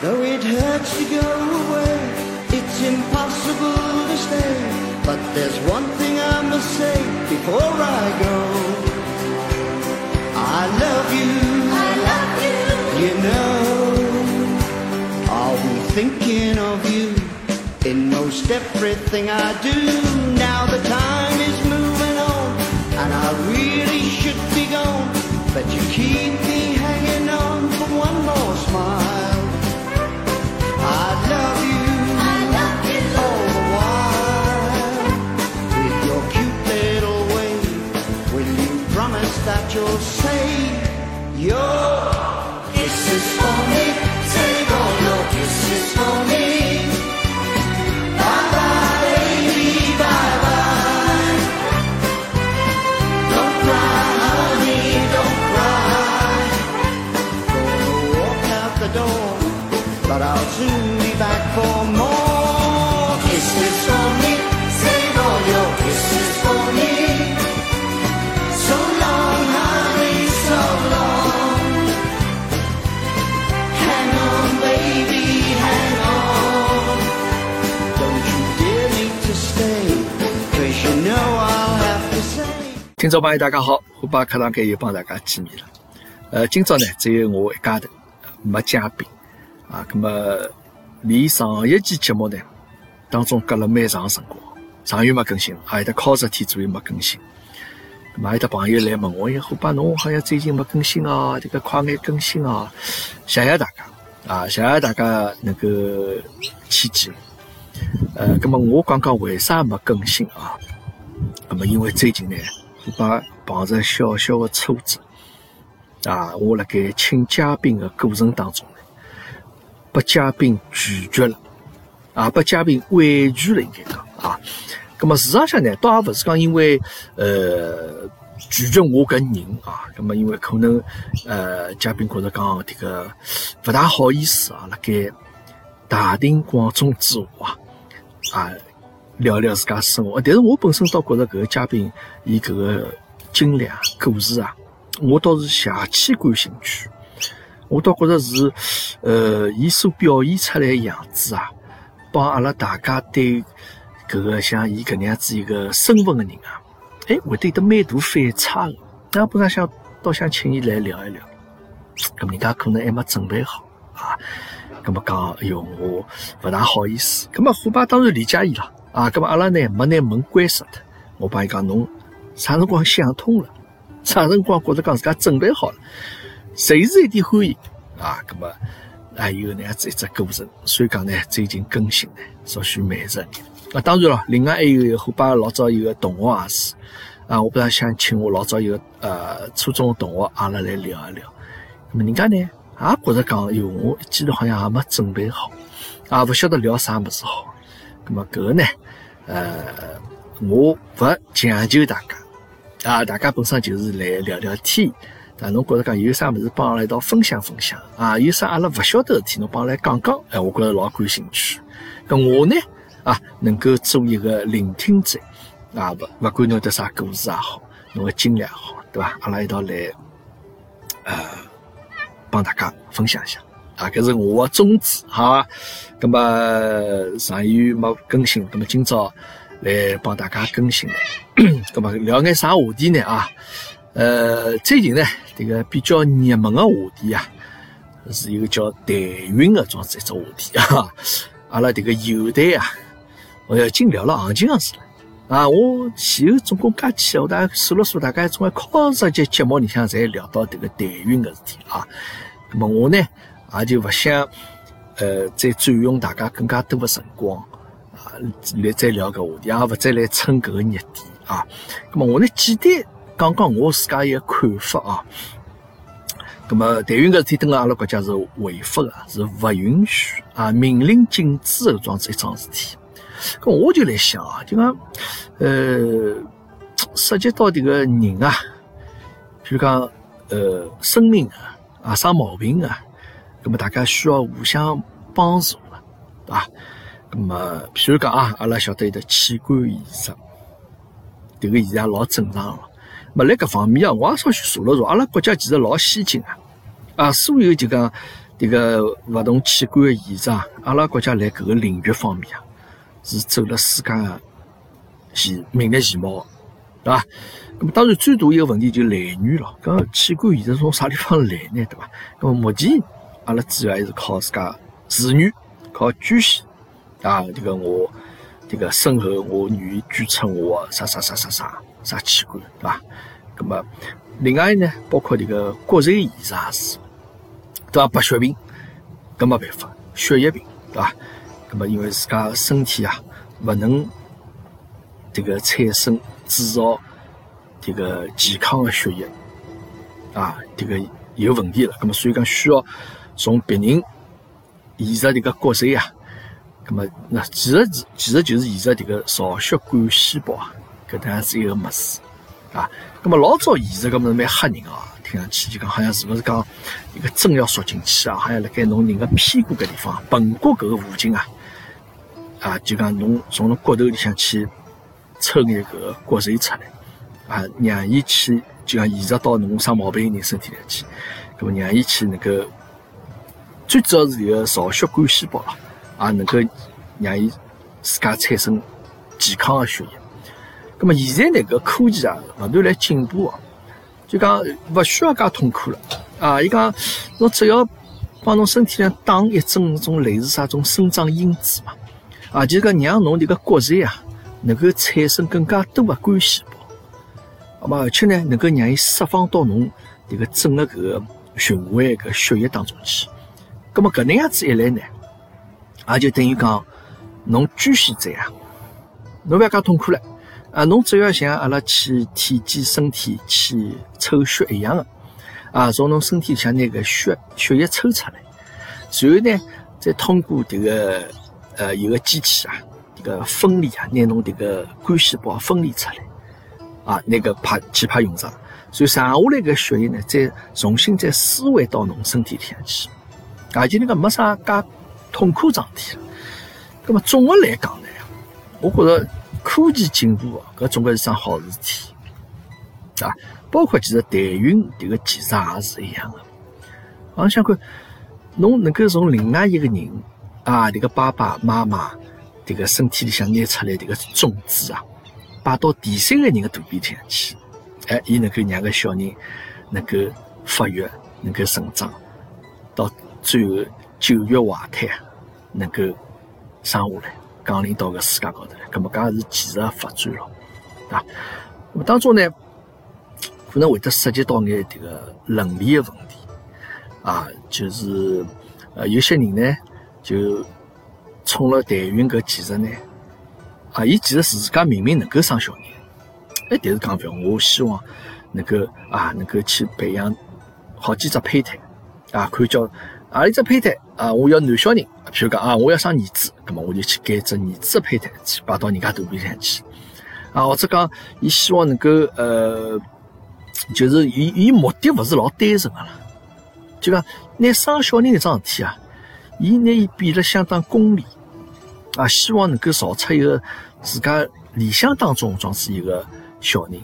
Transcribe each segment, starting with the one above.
Though it hurts to go away, it's impossible to stay. But there's one thing I must say before I go. I love you. I love you. You know, I'll be thinking of you in most everything I do. Now the time is moving on, and I really should be gone. But you keep me hanging on for one more smile. You'll say your 听众朋友，大家好，虎爸课堂间又帮大家见面了。呃，今朝呢只有我一家头，没嘉宾啊。那么离上一期节目呢当中隔了蛮长辰光，上月没更新，还有得靠十天左右没更新。那么还有得朋友来问我，哎，虎爸侬好像最近没更新啊，这个快眼更新啊！谢谢大家啊，谢谢大家能够迁就。呃，那么我讲讲为啥没更新啊？那么因为最近呢，把碰着小小的挫折啊，我辣盖请嘉宾的过程当中呢，被嘉宾拒绝了。啊，被嘉宾婉拒了，应该讲。啊。那么事实上呢，倒也不是讲因为呃拒绝我搿人。啊，那么因为可能呃嘉宾觉着讲这个不大好意思啊，辣盖大庭广众之下啊聊聊自家生活，但是我本身倒觉着搿个嘉宾伊搿个经历啊、故事啊，我倒是邪气感兴趣。我倒觉着是，呃，伊所表现出来的样子啊，帮阿拉大家对搿个像伊搿能样子一个身份的人啊，哎，会得有得蛮大反差的。那本来想倒想请伊来聊一聊，咁么人家可能还没准备好啊。咁么讲，哎哟，我勿大好意思。咁么虎爸当然理解伊了啊。咁么阿拉呢没拿门关死脱，我帮伊讲，侬啥辰光想通了，啥辰光觉着讲自家准备好了，随时一点欢迎啊。咁么还有那样子一只过程，所以讲呢，最近更新呢稍许慢着点。啊，当然了，另外还有一个虎爸老早有个同学也是啊，我本来想请我老早有个呃初中同学阿拉来聊一聊。那么人家呢也觉着讲，哟，我一记头好像也没准备好，啊，勿晓得聊啥物事好。那么搿个呢，呃，我勿强求大家，啊，大家本身就是来聊聊天。啊，侬觉着讲有啥物事帮阿拉一道分享分享啊？有啥阿拉勿晓得事体，侬帮阿拉讲讲，哎，我觉着老感兴趣。咁我呢，啊，能够做一个聆听者，啊，勿勿管侬有得啥故事也好，侬个经历也好，对伐？阿拉一道来，呃，帮大家分享一下。啊，搿是我的宗旨，好伐？咁么上个月没更新，咁么今朝来帮大家更新了。咁么聊眼啥话题呢？啊，呃，最近呢，这个比较热门的话题啊，是一个叫代孕的这样子一只话题啊。阿拉这个有代啊，我已经聊了行情上去了。啊，我前后总共加起来，我大概数了数，大概总共靠十节节目里向侪聊到这个代孕的事体啊。那么我呢，也就勿想，呃，再占用大家更加多的辰光啊，来再聊搿话题，也勿再来蹭搿个热点啊。那么我呢，简单讲讲我自家一个看法啊。那么代孕搿事体，等辣阿拉国家是违法的，是勿允许啊，明令禁止的这样子一桩事体。咁我就来想啊，就讲，呃，涉及到迭个人啊，比如讲，呃，生命啊，啊生毛病啊，咁么大家需要互相帮助了，对伐？咁么，譬如讲啊，阿拉晓得有得器官移植，迭个现在老正常了。么在搿方面啊，我也稍许查了查，阿拉国家其实老先进啊，啊，所有就讲迭个勿同器官的移植啊，阿拉国家辣搿个领域方面啊，是走了世界前名列前茅，对伐？咁么当然最大一个问题就来源咯，搿器官移植从啥地方来呢？对伐？咁么目前阿拉主要还是靠自家自愿，靠捐献啊，迭个我迭个身后我愿意捐出我啥啥啥啥啥啥器官，对伐？那么另外呢，包括迭个骨髓移植也是，对伐？白血病，搿没办法，血液病，对伐？那么因为自家身体啊，勿能迭个产生制造迭个健康的血液啊，迭个有问题了，那么所以讲需要从别人移植迭个骨髓啊，咁么那其实其实就是移植迭个造血管细胞啊，搿能样子一个物事啊。咁么老早移植搿么是蛮吓人哦，听上去就讲好像是勿是讲一个针要缩进去啊，好像辣盖侬人个屁股搿地方，盆骨搿个附近啊，啊就讲侬从侬骨头里向去抽眼搿个骨髓出来。啊，让伊去就讲移植到侬生毛病的人身体里去，咁么让伊去能够，最主要是迭个造血干细胞啊，也能够让伊自家产生健康的血液。咁么现在呢个科技啊，勿断来进步哦，就讲勿需要介痛苦了啊！伊讲侬只要帮侬身体里打一针种类似啥种生长因子嘛，啊，就是讲让侬迭个骨髓啊，能够产生更加多的干细胞。那么而且呢，能够让伊释放到侬迭个整个搿个循环搿血液当中去。咁么搿能样子一来呢，也就等于讲侬捐献者啊，侬勿要介痛苦了啊，侬只要像阿拉去体检身体去抽血一样的啊，从侬身体里向拿个血血液抽出来，然后呢，再通过迭个呃有个机器啊，迭个分离啊，拿侬迭个干细胞分离出来。啊，那个派去派用场，所以剩下来个血液呢，再重新再输回到侬身体里向去，而且那个没啥介痛苦状体了。那么总的来讲呢，我觉着科技进步啊，搿总归是桩好事体，啊，包括其实代孕迭个技术也是一样的。我想看，侬能够从另外一个人啊，迭个爸爸妈妈迭个身体里向拿出来迭个种子啊。摆到第三个人的肚皮里向去，哎，伊能够让个小人能够发育，能够成长，到最后九月怀胎，能够生下来，降临到个世界高头来，搿么搿也是技术发展咯，啊，那么当中呢，可能会得涉及到眼迭个伦理的问题，啊，就是呃，有些人呢，就冲了代孕搿技术呢。啊，伊其实自家明明能够生小人，哎，但是讲不要，我希望能够啊，能够去培养好几只胚胎啊，看叫啊一只胚胎啊，我要男小人，譬如讲啊，我要生儿子，那么我就去改只儿子的胚胎去摆到人家肚皮上去啊，或者讲伊希望能够呃，就是伊伊目的勿是老单纯个啦，就讲拿生小人搿桩事体啊，伊拿伊变得相当功利。啊，希望能够造出一个自家理想当中装是一个小人，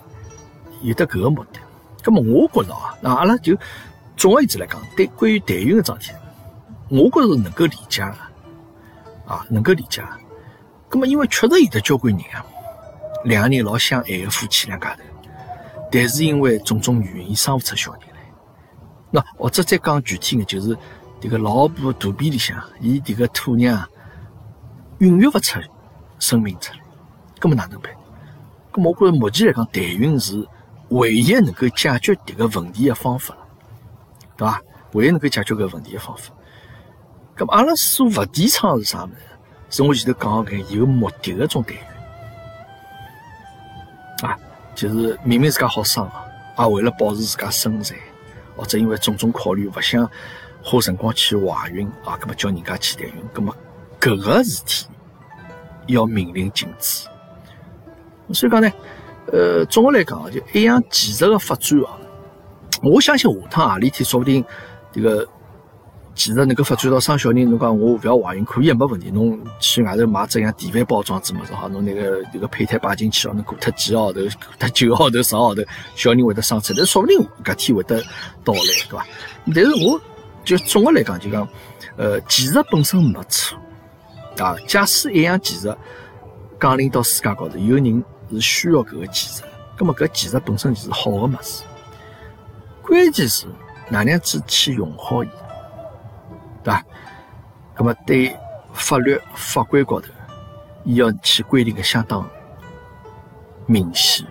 有的搿个目的。那么，我觉着啊，那阿拉就总而言之来讲，对关于代孕个桩事体，我觉着是能够理解的，啊，能够理解。咁么，因为确实有的交关人啊，两个人老相爱的夫妻两家头，但是因为种种原因生勿出小人来。那或者再讲具体眼，就是迭个老婆肚皮里向，伊迭个土娘。孕育不出生命出来，那么哪能办？那么我觉着目前来讲，代孕是唯一能够解决这个问题的方法了，对吧？唯一能够解决个问题的方法。那么阿拉做不提倡是啥么？是我前头讲个有目的的种代孕啊，就是明明自家好生啊，啊，为了保持自家身材，或者因为种种考虑，不想花辰光去怀孕啊，那么叫人家去代孕，那么搿个事体。要明令禁止，所以讲呢，呃，总的来讲就一样技术个发展啊，我相信下趟何里天说不定这个其实能够发展到生小人，侬讲我勿要怀孕可以没问题，侬去外头买这样电饭煲装置么子好，侬那个这个胚胎摆进去哦，侬过脱几号头，过脱九号头、十号头，小人会得生出来，说不定搿天会得到来，对伐？但是我就总的来讲，就讲，呃，技术本身没错啊。假使一样技术降临到世界高头，有人是需要搿个技术，葛么搿技术本身就是好个物事。关键是哪能样子去用好伊，对伐？那么对法律法规高头，伊要去规定个相当明显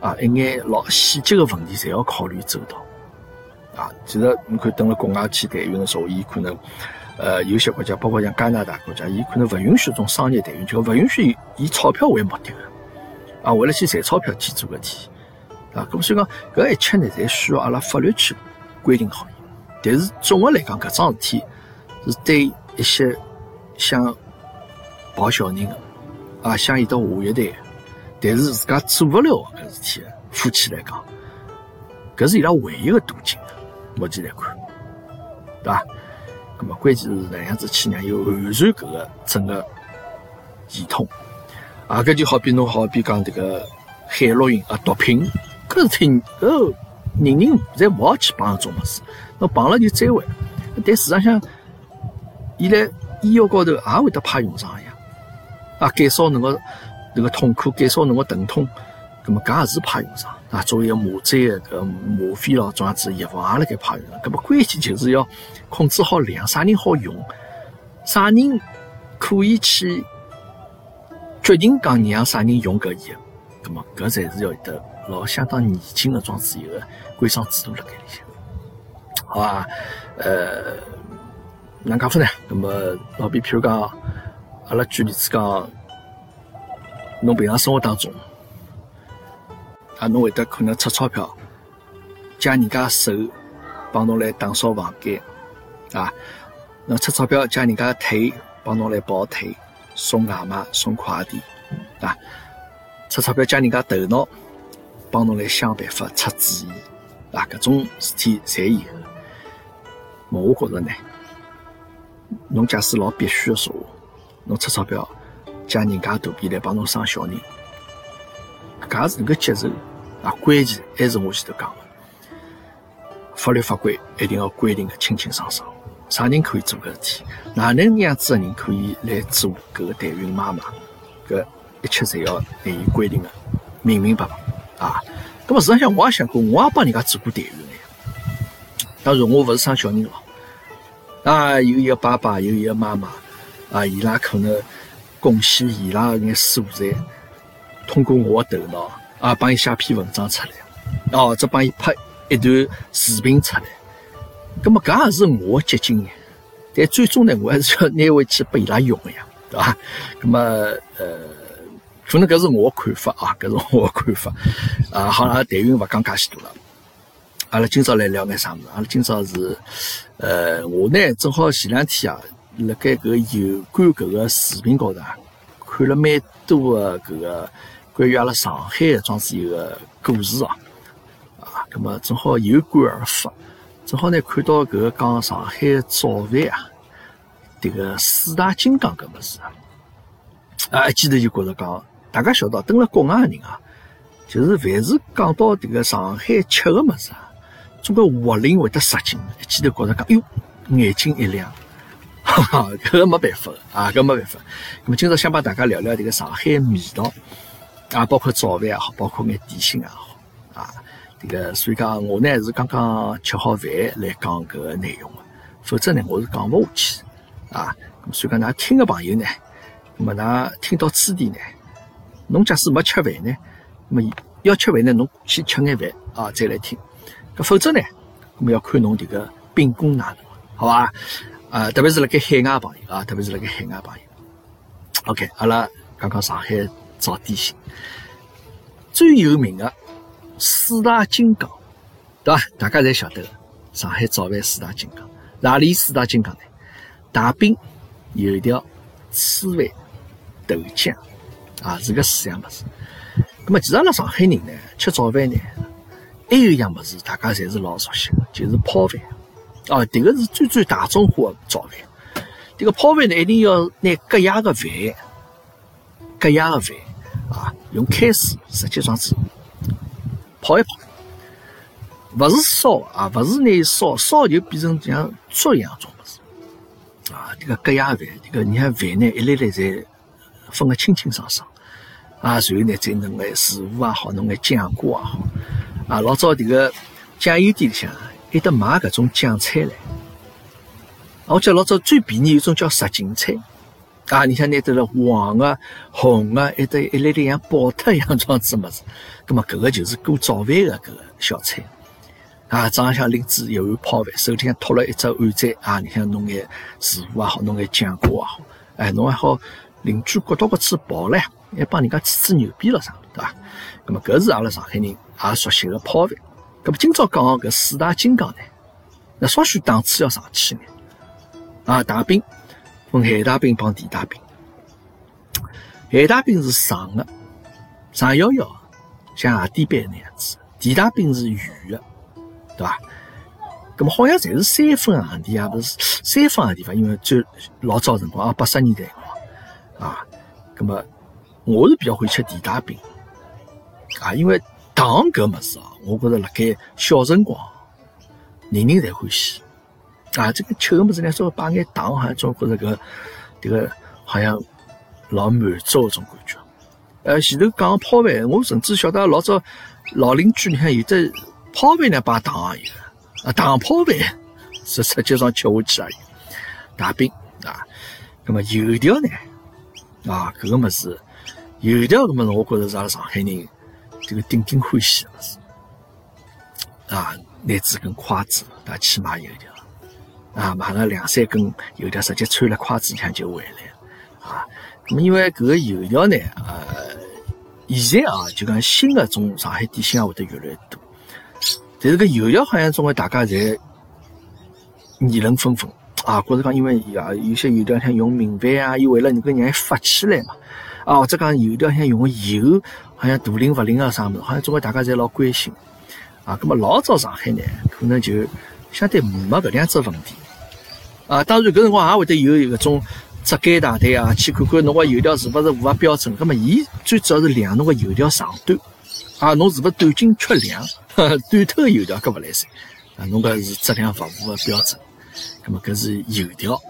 啊，一眼老细节个问题，侪要考虑周到。啊，其实你看，等了国外去待遇的时候，伊可能，呃，有些国家，包括像加拿大国家，伊可能勿允许种商业待遇，就勿允许以钞票为目的的，啊，为了去赚钞票去做个体，啊，咁所以讲，搿一切呢，侪需要阿拉法律去规定好。但是总的来讲，搿桩事体是对一些想抱小人的，啊，想有到下一代，但是自家做勿了搿事体夫妻来讲，搿是伊拉唯一的途径。目前来看，对吧？那么关键是哪样子去让伊完善搿个整个系统？啊，搿就好比侬好比讲迭个海洛因啊、毒品，搿事体搿人人侪勿好去碰搿种物事，那碰了就栽坏。但事实上，伊辣医药高头也会得派用场呀。啊，减少侬个那个痛苦，减少侬个疼痛，葛么搿也是派用场。啊，作为一个麻醉的搿吗啡咯，种样子药物也辣盖派用场。搿么关键就是要控制好量，啥人好用，啥人可以去决定讲让啥人用搿药。搿么搿才是要得老相当严谨的装置一个规章制度辣盖里向，好吧？呃，哪讲法呢？搿么老比譬如讲，阿拉举例子讲，侬平常生活当中。啊，侬会得可能出钞票，借人家手帮侬来打扫房间，啊，侬出钞票借人家腿帮侬来跑腿，送外卖、送快递，啊，出钞票借人家头脑帮侬来想办法出主意，啊，搿种事体侪有。我觉着呢，侬假使老必须的说话，侬出钞票借人家肚皮来帮侬生小人。搿是能够接受啊，关键还是我前头讲的，法律法规一定要规定的清清爽爽，啥人可以做搿事体，哪能样子的人可以来做搿个代孕妈妈，搿一切侪要拿伊规定的明明白白啊。那么事实上我也想过，我也帮人家做过代孕，当然我勿是生小人咯，啊，有一个爸爸，有一个妈妈，啊，伊拉可能贡献伊拉眼素材。通过我的头脑啊，帮伊写篇文章出来，哦，再帮伊拍一段视频出来，那么搿也是我结晶的，但最终呢，我还是要拿回去拨伊拉用的呀，对吧？那么呃，可能搿是我看法啊，搿是我看法啊。好了，代孕勿讲介许多了，阿拉今朝来聊眼啥物事？阿拉今朝是呃，我呢正好前两天啊，辣盖搿有关搿个视频高头啊，看了蛮多个搿个。关于阿拉上海的桩子一个故事啊，啊，那么正好有感而发，正好呢看到搿个讲上海早饭啊，迭个四大金刚搿物事啊，啊，一记头就觉着讲，大家晓得，蹲辣国外个人啊，就是凡是讲到迭个上海吃的物事啊，总归活灵会得杀劲，一记头觉着讲，哟，眼睛一亮，哈哈，搿个没办法啊，搿没办法。那么今朝想帮大家聊聊迭个上海味道。啊，包括早饭也好，包括眼点心也好，啊，这个所以讲我呢是刚刚吃好饭来讲搿个内容的，否则呢我是讲勿下去，啊，所以讲㑚听个朋友呢，那么㑚听到此地呢，侬假使没吃饭呢，那么要吃饭呢，侬先吃眼饭啊，再来听，否则呢，我们要看侬这个秉公哪能，好吧？啊，特别是辣盖海外朋友啊，特别是辣盖海外朋友，OK，阿拉刚刚上海。早点心最有名的四大金刚，对吧？大家侪晓得上海早饭四大金刚，哪里四大金刚呢？大饼、油条、粢饭、豆浆啊，是个四样物事。那么，其实阿拉上海人呢，吃早饭呢，还有一样物事，大家侪是老熟悉的，就是泡饭。哦，这个是最最大众化的早饭。这个泡饭呢，一定要拿隔夜的饭，隔夜的饭。啊，用开水直接装子泡一泡，勿是烧啊，勿是拿烧，烧就变成像粥一样种物事啊。这个隔夜饭，这个你看饭呢，一粒粒侪分得清清爽爽啊。然后呢，再弄眼食物也好，弄眼酱瓜也好啊。老早这个酱油店里向还得卖搿种酱菜唻。我记得老早最便宜有种叫什锦菜啊，你像拿得了黄啊、红啊，还得一粒粒像宝特一样装子物事。葛么搿个就是过早饭的搿个小菜。啊，早浪向拎子一碗泡饭，手里向托了一只碗仔，啊，你想弄眼食物也好，弄眼酱瓜也好，哎，侬还好邻居角到角处跑唻，还帮人家吹吹牛逼了啥，对伐？那么搿是阿拉上海人也熟悉的泡饭。搿么今朝讲搿四大金刚呢，那稍许档次要上去眼。啊，大饼分海大饼帮地大饼，海大饼是长的，长腰腰，像鞋底板那样子；地大饼是圆的。对吧？那么好像侪是三分行钿啊，不是三分行钿伐？因为最老早辰光啊，八十年代辰光啊，那么我是比较欢喜吃地大饼啊，因为糖搿物事啊，我觉着辣盖小辰光人人侪欢喜啊。这个吃个物事呢，稍微摆眼糖，好像总觉着搿这个好像老满足搿种感觉。呃，前头讲泡饭，我甚至晓得老早老邻居里向有的。泡饭呢，摆糖也有，啊，糖泡饭是 实际上吃下去而已。大饼啊，那么油条呢，啊，搿个物事，油条搿物事，我觉着是阿拉上海人这个顶顶欢喜的物事。啊，拿子根筷子啊去买油条，啊，买了两三根油条，直接穿了筷子里向就回来。啊，那么因为搿个油条呢，呃，现在啊，就讲新的种上海点心也会得越来越多。但是个油条好像总归大家侪议论纷纷啊，觉着讲因为啊有些油条像用明矾啊，伊为了能够让伊发起来嘛，啊或者讲油条像用个油好像大灵勿灵啊啥物事，好像总归大家侪老关心啊。那么老早上海呢，可能就相对没搿两只问题啊。当然搿辰光也会得有一种质检大队啊，去看看侬个油条是勿是符合标准。那么伊最主要是量侬个油条长短。啊，侬是勿是短斤缺两？短头油条搿勿来三啊！侬搿是质量勿符合标准，葛末搿是油条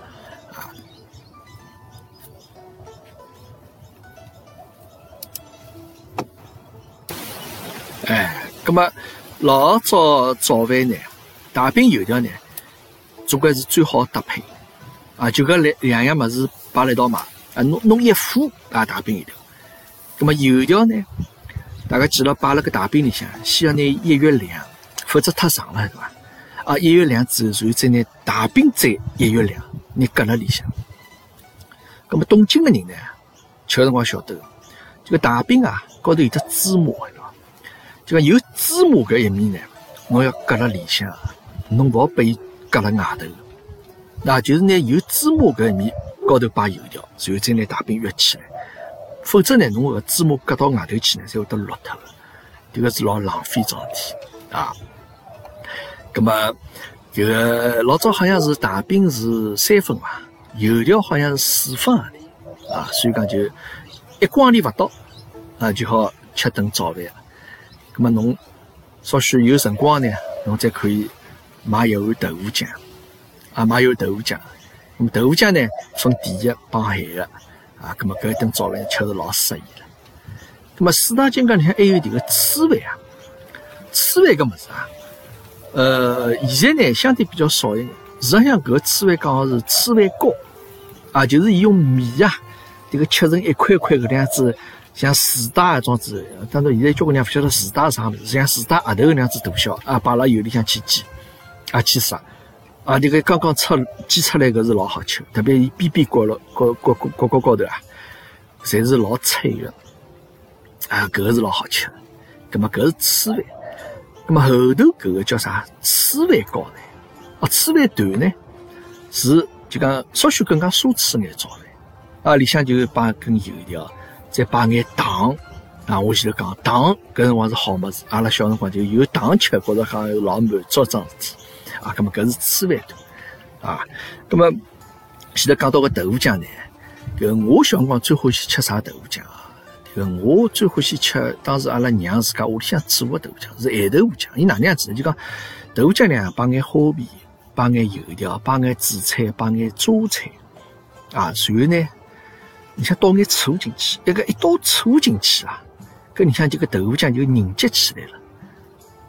哎，葛末老早早饭呢，大饼油条呢，总归是最好搭配啊！就搿两两样物事摆辣一道卖啊，弄弄一副啊大饼油条，葛末油条呢？大家记牢，摆辣个大饼里向，先要拿一月亮，否则太长了，对伐？啊，一月亮之后，然后再拿大饼再一月亮，你搁辣里向。那么东京的人呢，吃辰光晓得，这个大饼啊，高头有只芝麻，就讲有芝麻搿一面呢，我要搁辣里向，侬勿好拨伊搁辣外头。那就是拿有芝麻搿一面高头摆油条，然后再拿大饼约起来。否则呢，侬个芝麻搁到外头去呢，才会得落脱个，这个是老浪费桩事体啊。那么，这个老早好像是大饼是三分嘛，油条好像是四分啊，所以讲就一光钿勿到啊，就好吃顿早饭。那么侬稍许有辰光呢，侬再可以买一碗豆腐浆啊，买一碗豆腐浆。那么豆腐浆呢，分甜的帮咸的。啊，咁么搿一顿早饭吃是老适宜了。咁么四大金刚里向还有迭个粢饭啊，粢饭搿物事啊，呃，现在呢相对比较少一点。实际上搿个粢饭讲是粢饭糕啊，就是伊用米啊，迭个切成一块块搿样子，像薯带一种子。当然现在交关人勿晓得薯带啥物事，像薯带额头那样子大小啊，摆辣油里向去煎啊，去杀。啊，这个刚刚出煎出来搿是老好吃，特别伊边边角落、角角角角角高头啊，侪是老脆的，啊，搿个是老好吃。葛么搿是粢饭，葛么后头搿个叫啥？粢饭糕呢？啊，粢饭团呢？是就讲稍许更加奢侈眼早饭，啊，里向就摆根油条，再摆眼糖。啊，我前头讲糖搿辰光是好物事，阿拉小辰光就有糖吃，觉着讲老满足桩事体。啊，咁么搿是粢饭团啊，咁么现在讲到个豆腐浆呢，搿我小辰光最欢喜吃啥豆腐浆啊？这个我最欢喜吃，当时阿拉娘自家屋里向煮个豆腐浆是咸豆腐浆。伊哪能样子呢？就讲豆腐浆里向摆眼虾皮，摆眼油条，摆眼紫菜，摆眼榨菜啊。随后呢，你像倒眼醋进去，一个一倒醋进去啊，搿你像这个豆腐浆就凝结起来了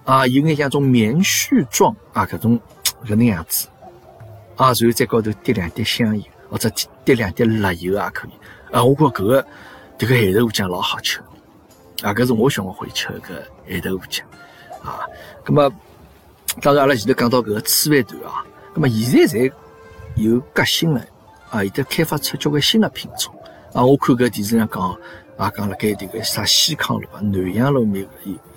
啊，有眼像种棉絮状啊，搿种搿能样子啊。然后再高头滴两滴香油，或者滴两滴辣油也可以啊。我觉搿个。这个咸豆腐浆老好吃，啊，搿是我小辰光会吃个咸豆腐浆，啊，咁么，当然阿拉前头讲到搿个粢饭团啊，咁么现在侪有革新了，啊，现在开发出交关新的品种，啊，我看搿电视上讲，啊，讲辣盖迭个啥西康路啊、南阳路面，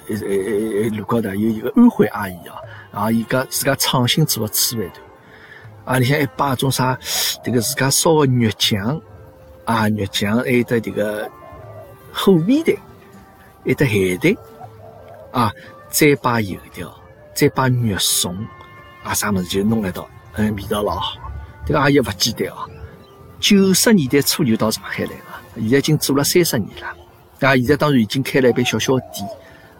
诶诶诶诶路高头有一个安徽阿姨啊，啊，伊家自家创新做个粢饭团，啊，里向还摆种啥，迭个自家烧个肉酱。啊，肉酱还有得这个火面蛋，还有得咸蛋，啊，再摆油条，再摆肉松，啊，啥物事就弄一道，嗯，味道老好。这个阿姨勿简单哦，九十年代初就到上海来了，现在已经做了三十年了。啊，现在当然已经开了一爿小小店，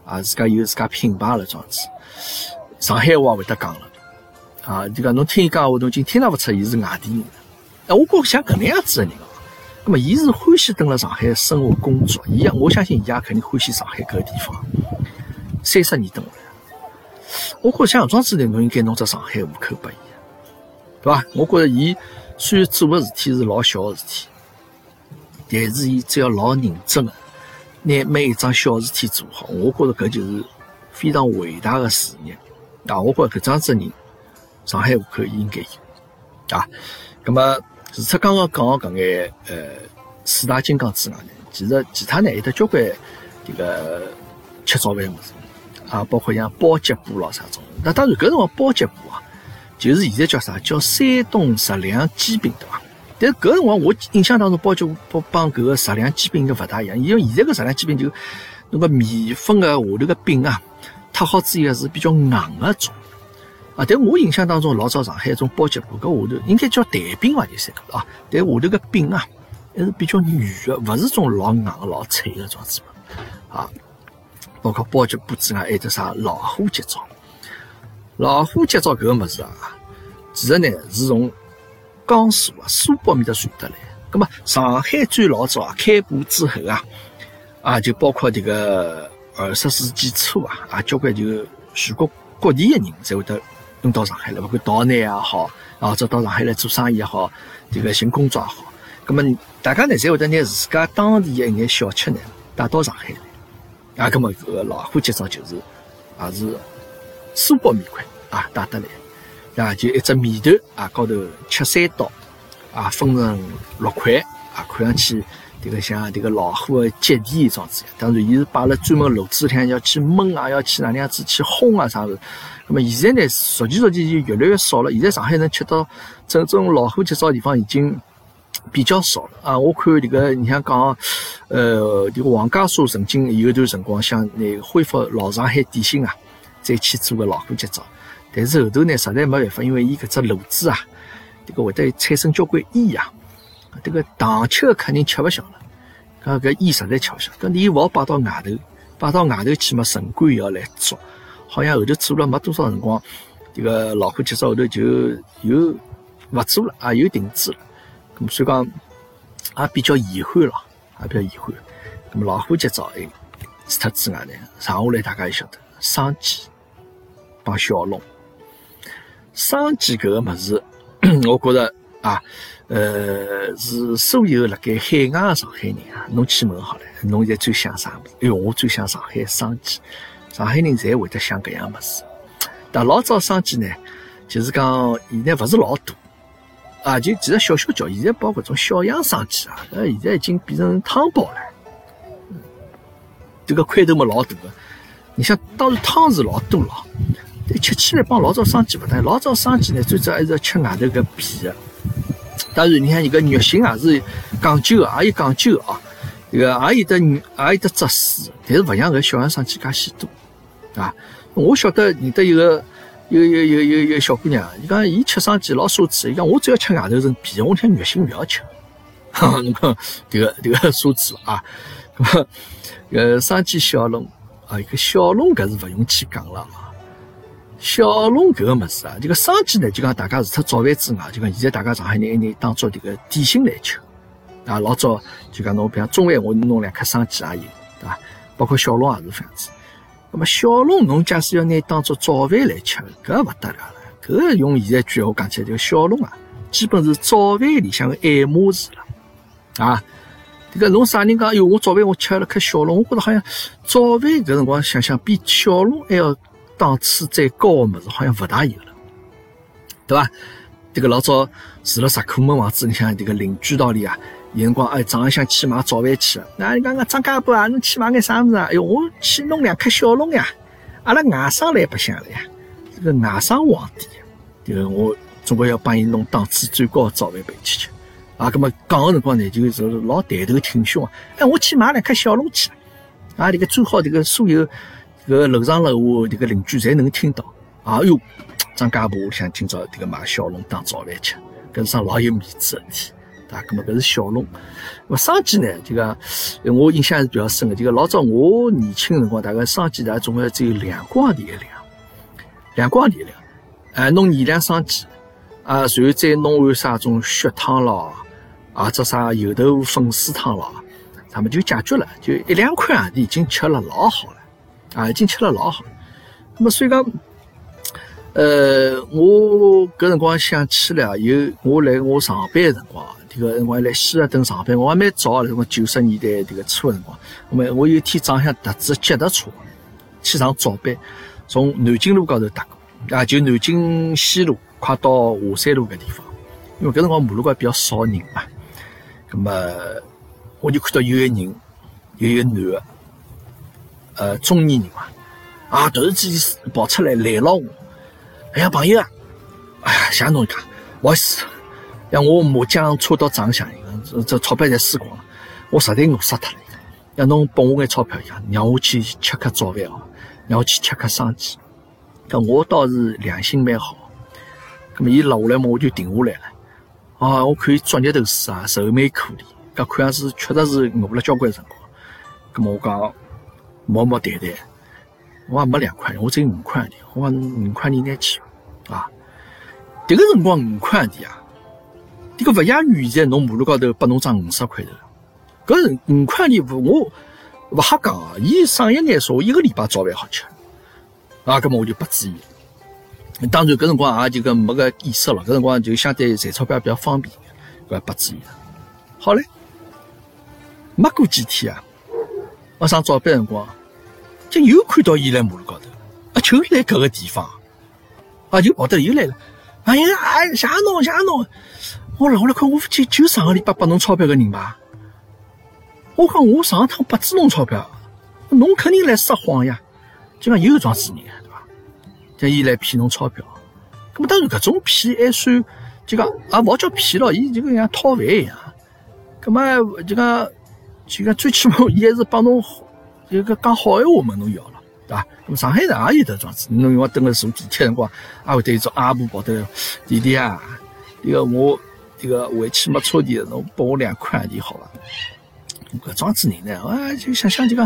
啊，自家有自家品牌了，样子。上海话会得讲了，啊，就讲侬听伊讲话，侬已经听得勿出伊是外地人。哎，我觉像搿能样子的人。那么，伊是欢喜蹲辣上海生活工作，伊也我相信伊也肯定欢喜上海搿个地方。三十年蹲下来，我觉着像庄子呢，侬应该弄只上海户口拨伊，对伐？我觉着伊虽然做个事体是老小个事体，但是伊只要老认真个，拿每一桩小事体做好，我觉着搿就是非常伟大的事业。啊，我觉着搿桩子人，上海户口应该有啊。那么。除出刚刚讲个搿眼呃四大金刚之外呢，其实其他呢有得交关这个吃早饭物事啊，包括像包脚布咯啥种。那当然搿辰光包脚布，就是现在叫啥叫山东食粮煎饼对伐？但是搿辰光我印象当中包脚布帮搿个食粮煎饼应该勿大一样，因为现在个食粮煎饼就那个面粉个下头个饼啊，塌好之后是比较硬个种。啊！但我印象当中，老早上海一种包脚布，搿下头应该叫蛋饼伐？就是啊。但下头个饼啊，还是比较软个，勿是种老硬、老脆个种子啊。包括包脚布之外，还有得啥老虎结枣？老虎结枣搿个物事啊，其实呢是从江苏啊苏北面搭传得来。葛末上海最老早啊开埠之后啊，啊就包括这个二十世纪初啊，啊交关就全国各地个人才会得。弄到上海来，不管岛内也好，或者到上海来做生意也好，这个寻工作也好，那么大家呢，才会得拿自家当地的一眼小吃呢带到上海来，啊，那么这个老虎节早就是，也是苏北面块啊带得来，啊，就一只面头啊，高头切三刀，啊，分成六块，啊，看上去。这个像这个老虎的脚底一桩子，当然，伊是摆了专门炉子里要去焖啊，要去哪能样子去烘啊啥子。那么现在呢，逐渐逐渐就越来越少了。现在上海能吃到这种老虎节早地方已经比较少了啊。我看这个，你像讲，呃，这个王家书曾经有一段辰光想那恢复老上海点心啊，再去做个老虎节早，但是后头呢，实在没办法，因为伊搿只炉子啊，这个会得产生交关烟啊。这个糖吃的肯定吃不消了，搿搿烟实在吃不消，搿你勿好摆到外头，摆到外头去嘛，城管也要来捉。好像后头做了没多少辰光，这个老虎节早后头就又勿做了，啊，又停止了。咁所以讲也比较遗憾了，也比较遗憾。咁么老虎节早哎，除脱之外呢，剩下来大家也晓得，生鸡帮小龙，生鸡搿个物事，我觉着啊。呃，是所有辣盖海外的上海人啊，侬去问好了，侬现在最想啥物事？哎哟，我最想上海生煎。上海人侪会得想搿样物事。但老早生煎呢，就是讲现在勿是老多啊，就其实小小叫，现在包括种小样生煎啊，呃，现在已经变成汤包了。这个块头嘛老大个，你像当时汤是老多了，吃起来帮老早生煎勿同。老早生煎呢，最主要还是要吃外头搿皮个。当然，你看，你个肉性也是讲究的，也有讲究啊。这个也有得，也有得扎实，但是勿像搿小样生煎介许多啊。我晓得认得一个，有有有有有小姑娘，伊讲伊吃生煎老奢侈，伊讲我只要吃外头层皮，我听肉心勿要吃 侬看迭个迭个数字啊，咁么呃生煎小笼啊，一个小笼搿是勿用去讲了。小笼搿个物事啊，这个生煎呢，就讲大家除脱早饭之外，就讲现在大家上海人还拿当做迭个点心来吃啊。老早就讲侬比方中饭我弄两颗生煎也有，对伐？包括小笼也是这样子。那么小笼侬假使要拿当做早饭来吃，搿勿得了了。搿用现在句话讲起来，这个小笼啊，基本是早饭里向个爱马仕了啊。这个侬啥人讲？哟，我早饭我吃了颗小笼，我觉着好像早饭搿辰光想想比小笼还要档次再高个物事，好像勿大有了，对伐？这个老早住了石库门房子里向，这个邻居道里啊。有辰光哎，早浪向去买早饭去，那你讲讲张家波啊，侬去买眼啥物事啊？哎哟，我去弄两颗小笼呀！阿拉外甥来白相了呀，这个外甥皇帝，这个我总归要帮伊弄档次最高的早饭陪去吃。啊，葛么讲个辰光呢，就是老抬头挺胸啊！哎，我去买两颗小笼去，啊，这个最好这个所有这个楼上楼下这个邻居侪能听到。啊哟，张家波想今朝这个买小笼当早饭吃，搿是桩老有面子的事体。啊，咁么搿是小笼，么生煎呢？就讲我印象是比较深的。就讲老早我年轻辰光，大概生煎大概总归只有两光钿一两，两光钿一两。哎，弄二两生煎，啊，然后再弄碗啥种血汤咯，啊，这啥油豆腐粉丝汤咯，咱们就解决了，就一两块钿已经吃了老好了，啊，已经吃了老好。那么所以讲，呃，我搿辰光想起来，有我来我上班辰光。这个辰光来希尔顿上班，我还蛮早，辰光九十年代这个初辰光，那么我有一天早上搭子脚踏车去上早班，从南京路高头搭过，啊，就南京西路快到华山路搿地方，因为搿辰光马路高比较少人嘛，那么我就看到有一个人，有一个男的，呃，中年人嘛，啊，突然之间跑出来拦牢我，哎呀，朋友啊，哎呀，谢侬一家，不好意思。让我麻将搓到账上，这这钞票侪输光了，我实在饿死脱了。要侬拨我眼钞票一样，让我去吃颗早饭哦，让我去吃颗生煎。搿我倒是良心蛮好。搿么伊落下来嘛，我就停下来了。啊，我看伊作业头书啊，愁眉苦脸，搿看样子确实是饿了交关辰光。搿么我讲毛毛谈谈，我也没两块，我只有五块钿。我讲五块钿拿去啊。迭个辰光五块钿啊。这个勿亚于现在侬马路高头拨侬张五十块头，搿五块钿，我勿瞎讲啊！伊省一眼说，一个礼拜早饭好吃，啊，搿么我就不注意。当然搿辰光也就搿没个意识了，搿辰光就相对赚钞票比较方便，搿不注意了。好嘞，没过几天啊，我上早班辰光，就又看到伊辣马路高头，啊，就辣搿个地方，啊，就跑得又来了，哎呀，哎，谢侬谢侬。我老了看，我就就上个礼拜拨侬钞票个人吧。我讲我上趟不止侬钞票，侬肯定来撒谎呀！就讲又桩事人，对伐？叫伊来骗侬钞票，那么当然搿种骗还算，就讲也勿叫骗咯，伊就跟像讨饭一样。那么就讲就讲最起码伊还是帮侬一个讲好闲话问侬要了，对伐？那么上海人也有得桩子，侬要等个坐地铁辰光，也会得一种阿婆跑得弟弟啊，这个我。这个回去没车钿，侬拨我两块钿好伐？搿庄子人呢，啊，就想想就讲，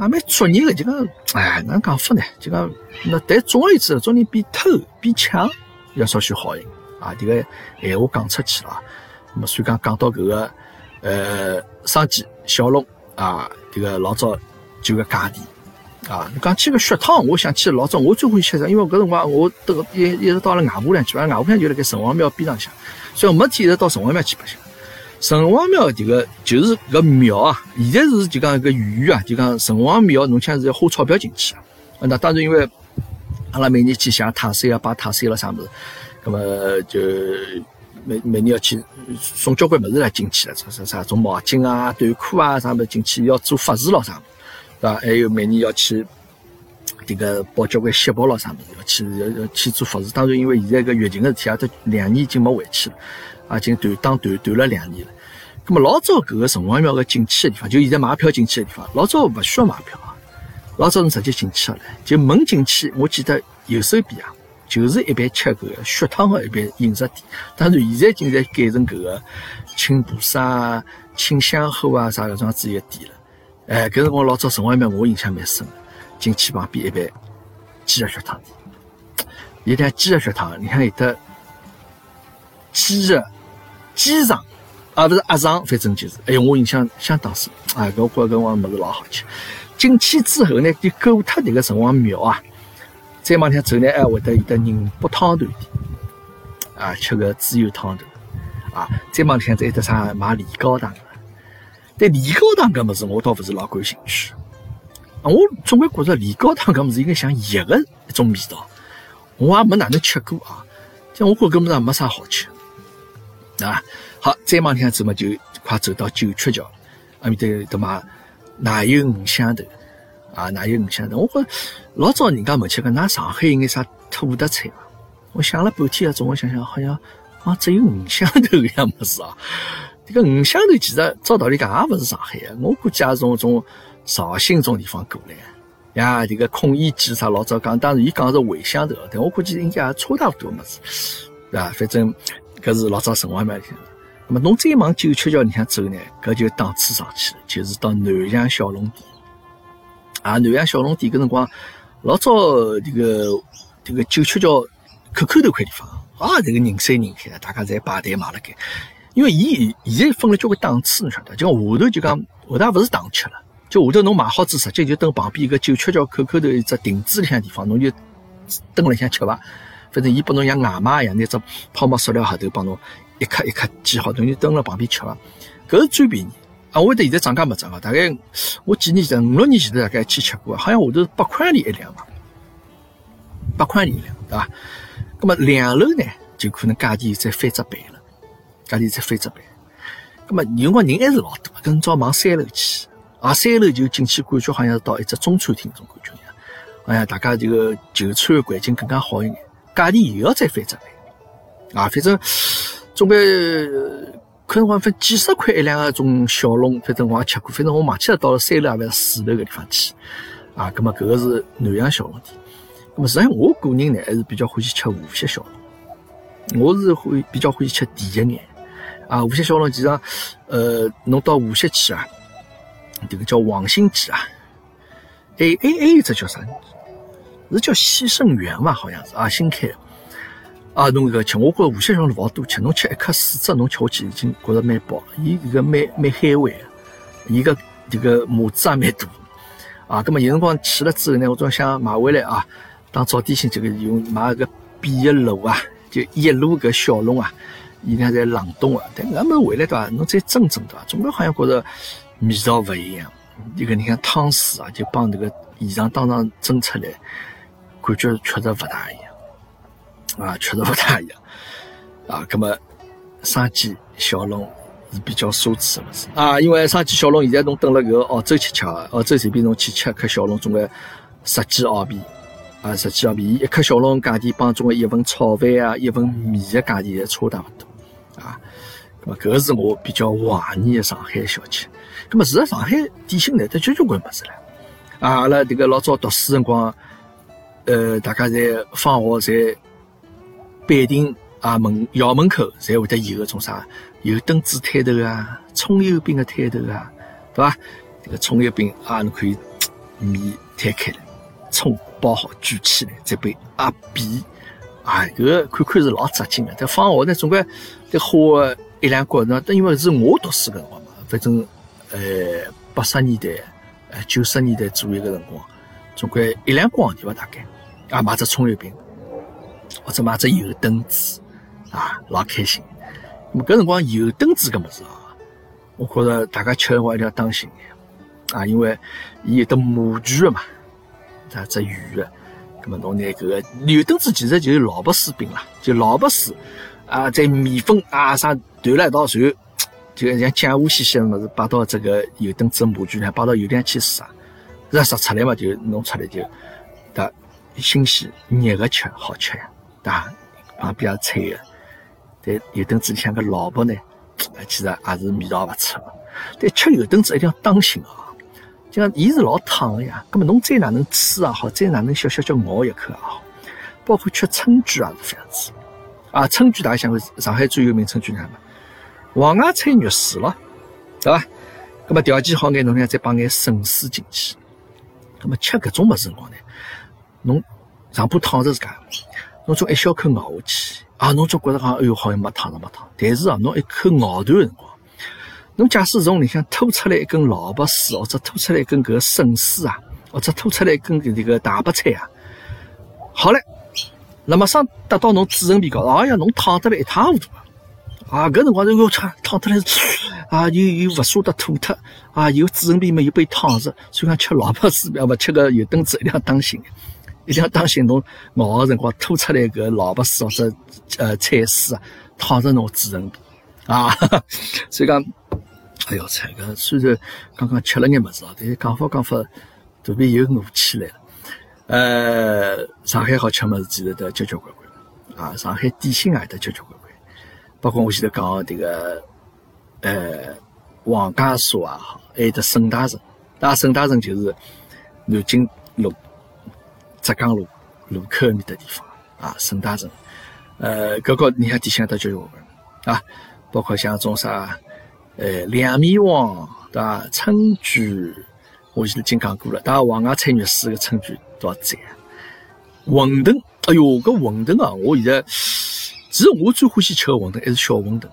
也蛮作孽个，就讲，哎，哪能讲法呢？就讲，那但总而言之，种人比偷比抢要稍许好一点啊。这个闲话讲出去了，那么所以讲讲到搿个呃，生煎小笼啊，这个老早就个价钿。啊，讲起个血汤，我想起老早我最欢喜吃啥，因为搿辰光我都一一直到了外婆两去，外婆乡就辣盖城隍庙边上向。所以没天一直到城隍庙去白相。城隍庙这个就是个庙啊，现在是就讲一个寓园啊，就讲城隍庙，侬像是要花钞票进去啊。那当然，因为阿拉每年去想太岁啊，拜太岁了啥物事，那么就每每年要去送交关物事来进去了，啥啥啥，种毛巾啊、短裤啊啥物事进去，要做法事咯啥，对吧？还有每年要去这个包交关锡箔咯啥物事，要去要要去做法事。当然，因为现在个疫情个事体啊，这两年已经没回去了。啊，已经断档断断了两年了。那么老早搿个城隍庙个进去的地方，就现在买票进去的地方，老早勿需要买票啊。老早是直接进去了，就门进去，我记得右手边啊，就是一般吃搿个血汤个一般饮食店。当然，现在竟然改成搿个清菩萨啊、清香后啊啥搿种子一个店了。哎，搿辰光老早城隍庙我印象蛮深个，进去旁边一般鸡肉血汤店，有点鸡肉血汤，你看有的鸡肉、鸡肠。啊，不是鸭肠，反正就是，哎哟，我印象相当深啊！搿觉搿光物事老好吃。进去之后呢，就过脱迭个城隍庙啊，再往前走呢，还会得有得宁波汤团店啊，吃个猪油汤头啊，再往前再有得啥卖梨膏糖的。但梨膏糖搿物事，我倒勿是老感兴趣。我总归觉着梨膏糖搿物事应该像药个一种味道，我也没哪能吃过啊。像我觉搿物事也没啥好吃啊。好，再往前走嘛，就快走到九曲桥，阿面搭对嘛，奶油五香头啊，奶油五香头。我觉老早人家问起个，㑚上海有眼啥土特产伐？我想了半天啊，总我想想，好像啊只有五香头一样么事啊。这个五香头其实照道理讲也勿是上海个，我估计也是从从绍兴种地方过来。呀，这个孔乙己啥老早讲，当然伊讲是茴香头，但我估计应该也差勿多么子，对伐？反正搿是老早城隍庙里向。那么侬再往九曲桥里向走呢，搿就档次上去了，就是到南洋小笼店。啊，南洋小笼店搿辰光老早这个这个九曲桥口口头块地方啊，这个人山人海，大家侪排队买了该。因为伊现在分了交关档次，侬晓得，就下头就讲下头勿是档吃了，就下头侬买好子直接就蹲旁边一个九曲桥口口头一只亭子里向地方，侬就蹲里向吃伐。反正伊拨侬像外卖一样，拿只泡沫塑料盒头帮侬。一克一克记好，侬就蹲辣旁边吃伐？搿是最便宜啊！我得现在涨价没涨啊？大概我几年前五六年前头大概去吃过，好像下头八块钿一两嘛，八块钿一两，对伐？那么两楼呢，就可能价钿再翻只倍了，价钿再翻只倍。那么有辰光人还是老多，跟早往三楼去，啊，三楼就进去感觉好像是到一只中餐厅种感觉一样，好像大家这个就餐环境更加好一点，价钿又要再翻只倍，啊，反正。总归可能话分几十块一两个种小笼，反正我也吃过。反正我忘记了到了三楼还是四楼个地方去啊。那么搿个是南洋小笼店。那么实际上我个人呢还是比较欢喜吃无锡小笼。我是会比较欢喜吃甜一眼啊。无锡小笼其实呃，侬到无锡去啊，这个叫王兴记啊，哎哎哎，一只叫啥？是叫西盛园吧？好像是啊，新开。啊，侬搿吃，我觉着无锡小笼勿好多吃，侬吃一颗四只，侬吃下去已经觉着蛮饱了。伊搿个蛮蛮海味个，伊个迭个码子也蛮大。啊，葛末有辰光去了之后呢，我总想买回来啊，当早点心这个用买个扁个卤啊，就一卤搿小笼啊，伊拉在冷冻个，但搿么回来对伐？侬再蒸蒸对伐？总归好像觉着味道勿一样。一个你看汤水啊，就帮迭个现场当场蒸出来，感觉确实勿大一样。啊，确实不大一样啊。那么，生煎小笼是比较奢侈的物事啊。因为生煎小笼现在侬等了搿个澳洲去吃，澳洲随便侬去吃颗小笼，总归十几澳币啊，十几澳币。一颗小笼价钿帮总归一份炒饭啊，一份米的价钿也差大勿多啊。那么，搿是我比较怀念的上海小吃。那么，其实上海点心来，得交交关物事了啊。阿拉迭个老早读书辰光，呃，大家在放学在。板亭啊门校门口，侪会得有个种啥油灯子摊头啊，葱油饼的摊头啊，对伐？这个葱油饼啊，侬可以面摊开来，葱包好举起来，再被压扁啊，搿个看看是老扎劲的。但放学呢，总归得花一两角，那因为是我读书个辰光嘛，反正呃八十年代九十年代左右个辰光，总归一两光钿伐？大概啊买只葱油饼。或者买只油灯子啊，老开心。那么搿辰光油灯子搿物事啊，我觉着大家吃辰光一定要当心啊，因为伊有得模具个嘛，啊只圆个。那么侬拿搿个油灯子其实就是萝卜丝饼啦，就萝卜丝啊，在面粉啊啥团了一道，然后就像浆糊兮兮个物事摆到这个油灯子模具里，摆到油里去撒，热杀出来嘛，就弄出来就得新鲜热个吃，好吃呀。啊，旁边也菜个，但油灯子里向个萝卜呢，其实也是味道勿错。但吃油灯子一定要当心啊，就讲伊是老烫个呀。葛末侬再哪能吃也好，再哪能小小叫咬一口也好，包括吃春卷也是这样子。啊，春卷大家想过，上海最有名春卷是啥么？黄芽菜肉丝咯，对伐？那么条件好眼，侬呢再放眼笋丝进去。那么吃搿种物事辰光呢，侬上铺烫着自家，侬从一小口咬下去，啊，侬总觉着讲，哎哟，好像没烫没烫。但是啊，侬一口咬断辰光，侬假使从里向吐出来一根萝卜丝，或者吐出来一根搿个笋丝啊，或者吐出来一根搿迭个大白菜啊，好嘞，那么上达到侬嘴唇边高，哎呀，侬烫得来一塌糊涂啊！啊搿辰光就要吃烫得来，啊，又又勿舍得吐脱，啊，又嘴唇边嘛又被烫着，所以讲吃萝卜丝要勿吃个油墩子一定要当心，一定要当心侬咬个辰光吐出来搿萝卜丝或者呃菜丝啊，烫着侬嘴唇啊，所以讲，哎哟，菜个虽然刚刚吃了眼物事啊，但是讲法讲法肚皮又饿起来了。呃，上海好吃物事其实都交交关关啊，上海点心也得交交关关。包括我前头讲个迭个，呃，黄家沙也好，还有得沈大成，那沈大成就是南京路、浙江路路口埃面的地方啊，沈大成，呃，搿个你像点心都交交关关啊，包括像种啥，呃，两面王对伐？春卷，我前头已经讲过了，当然黄芽菜肉丝个春卷多少赞？馄饨，哎哟，搿馄饨啊，我现在。其实我最欢喜吃个馄饨还是小馄饨，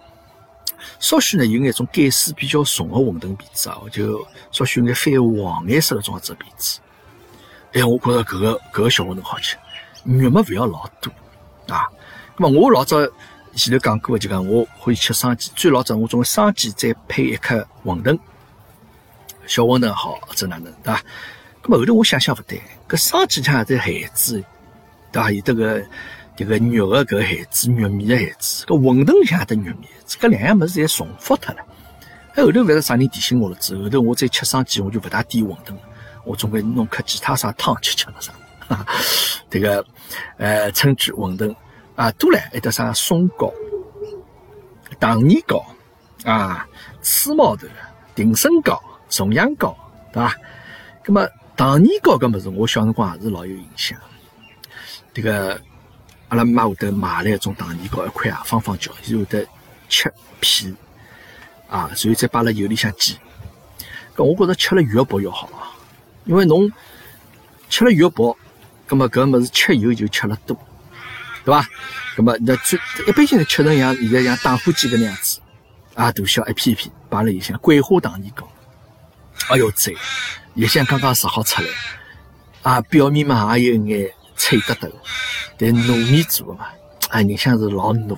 稍许呢有眼种碱水比较重个馄饨皮子啊，就稍许有眼泛黄颜色个种子皮子。哎，我觉着搿个搿个小馄饨好吃，肉末勿要老多啊。那么我老早前头讲过，就讲我欢吃生煎，最老早我总归生煎再配一颗馄饨，小馄饨好，或者哪能对伐？那么后头我想想勿对，搿生煎像在孩子对伐？有得个。迭个肉个搿馅子，肉面个馅子，搿馄饨里向也得肉面，搿两样物事侪重复脱了。后头勿晓得啥人提醒我了，之后头我再吃生煎，我就勿大点馄饨了，我总归弄颗其他啥汤吃吃了啥。迭个呃春卷馄饨啊多唻，还得啥松糕、糖年糕啊、糍毛头、定身糕、重阳糕，对伐？葛么糖年糕搿物事，我小辰光也是老有印象。迭个。阿拉妈会得买来一种糖年糕一块啊，方方角，然后得切片啊，然后再摆辣油里向煎。搿我觉着吃了越薄越好啊，因为侬吃了越薄，葛末搿物事吃油就吃了多，对伐？葛末那最一般性吃成像现在像打火机搿能样子啊，大小一片一片摆辣里向桂花糖年糕，哎哟赞！也像刚刚食好出来啊，表面嘛也有眼脆得得。但糯米做的嘛，啊，印象是老糯的，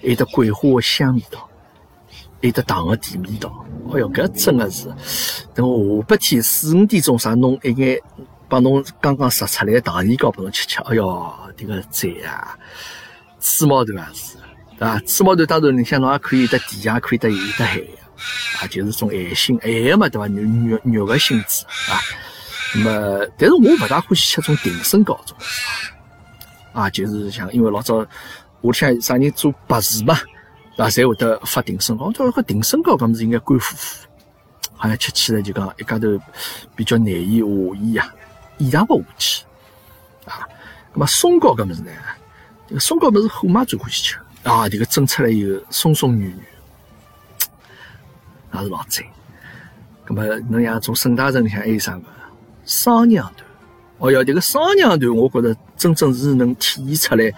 还有得桂花的香味道，有得糖的甜味道。哎哟，搿真的是，等下半天四五点钟啥弄一眼，帮侬刚刚杀出来的糖年糕拨侬吃吃。哎哟，这个赞啊！糍毛头也是，对伐？糍毛头当然，你像侬也可以得甜，也可以得有得咸啊，就是种咸心咸的嘛，对伐？肉肉肉的性质啊。那么，但是我勿大欢喜吃种定参糕种。啊，就是像，因为老早屋里向啥人做白事嘛，啊，侪会得发定参糕。我讲个定参糕，搿么是应该干乎乎，好像吃起来就讲一家头比较难以下咽呀，咽上勿下去。啊，那么松糕搿么子呢？这个松糕么是虎妈最欢喜吃啊，这个蒸出来以后松松软软，也是老赞。那么侬像从沈大成里向还有啥个双娘团？哦哟，这个双娘团，我觉着真正是能体现出来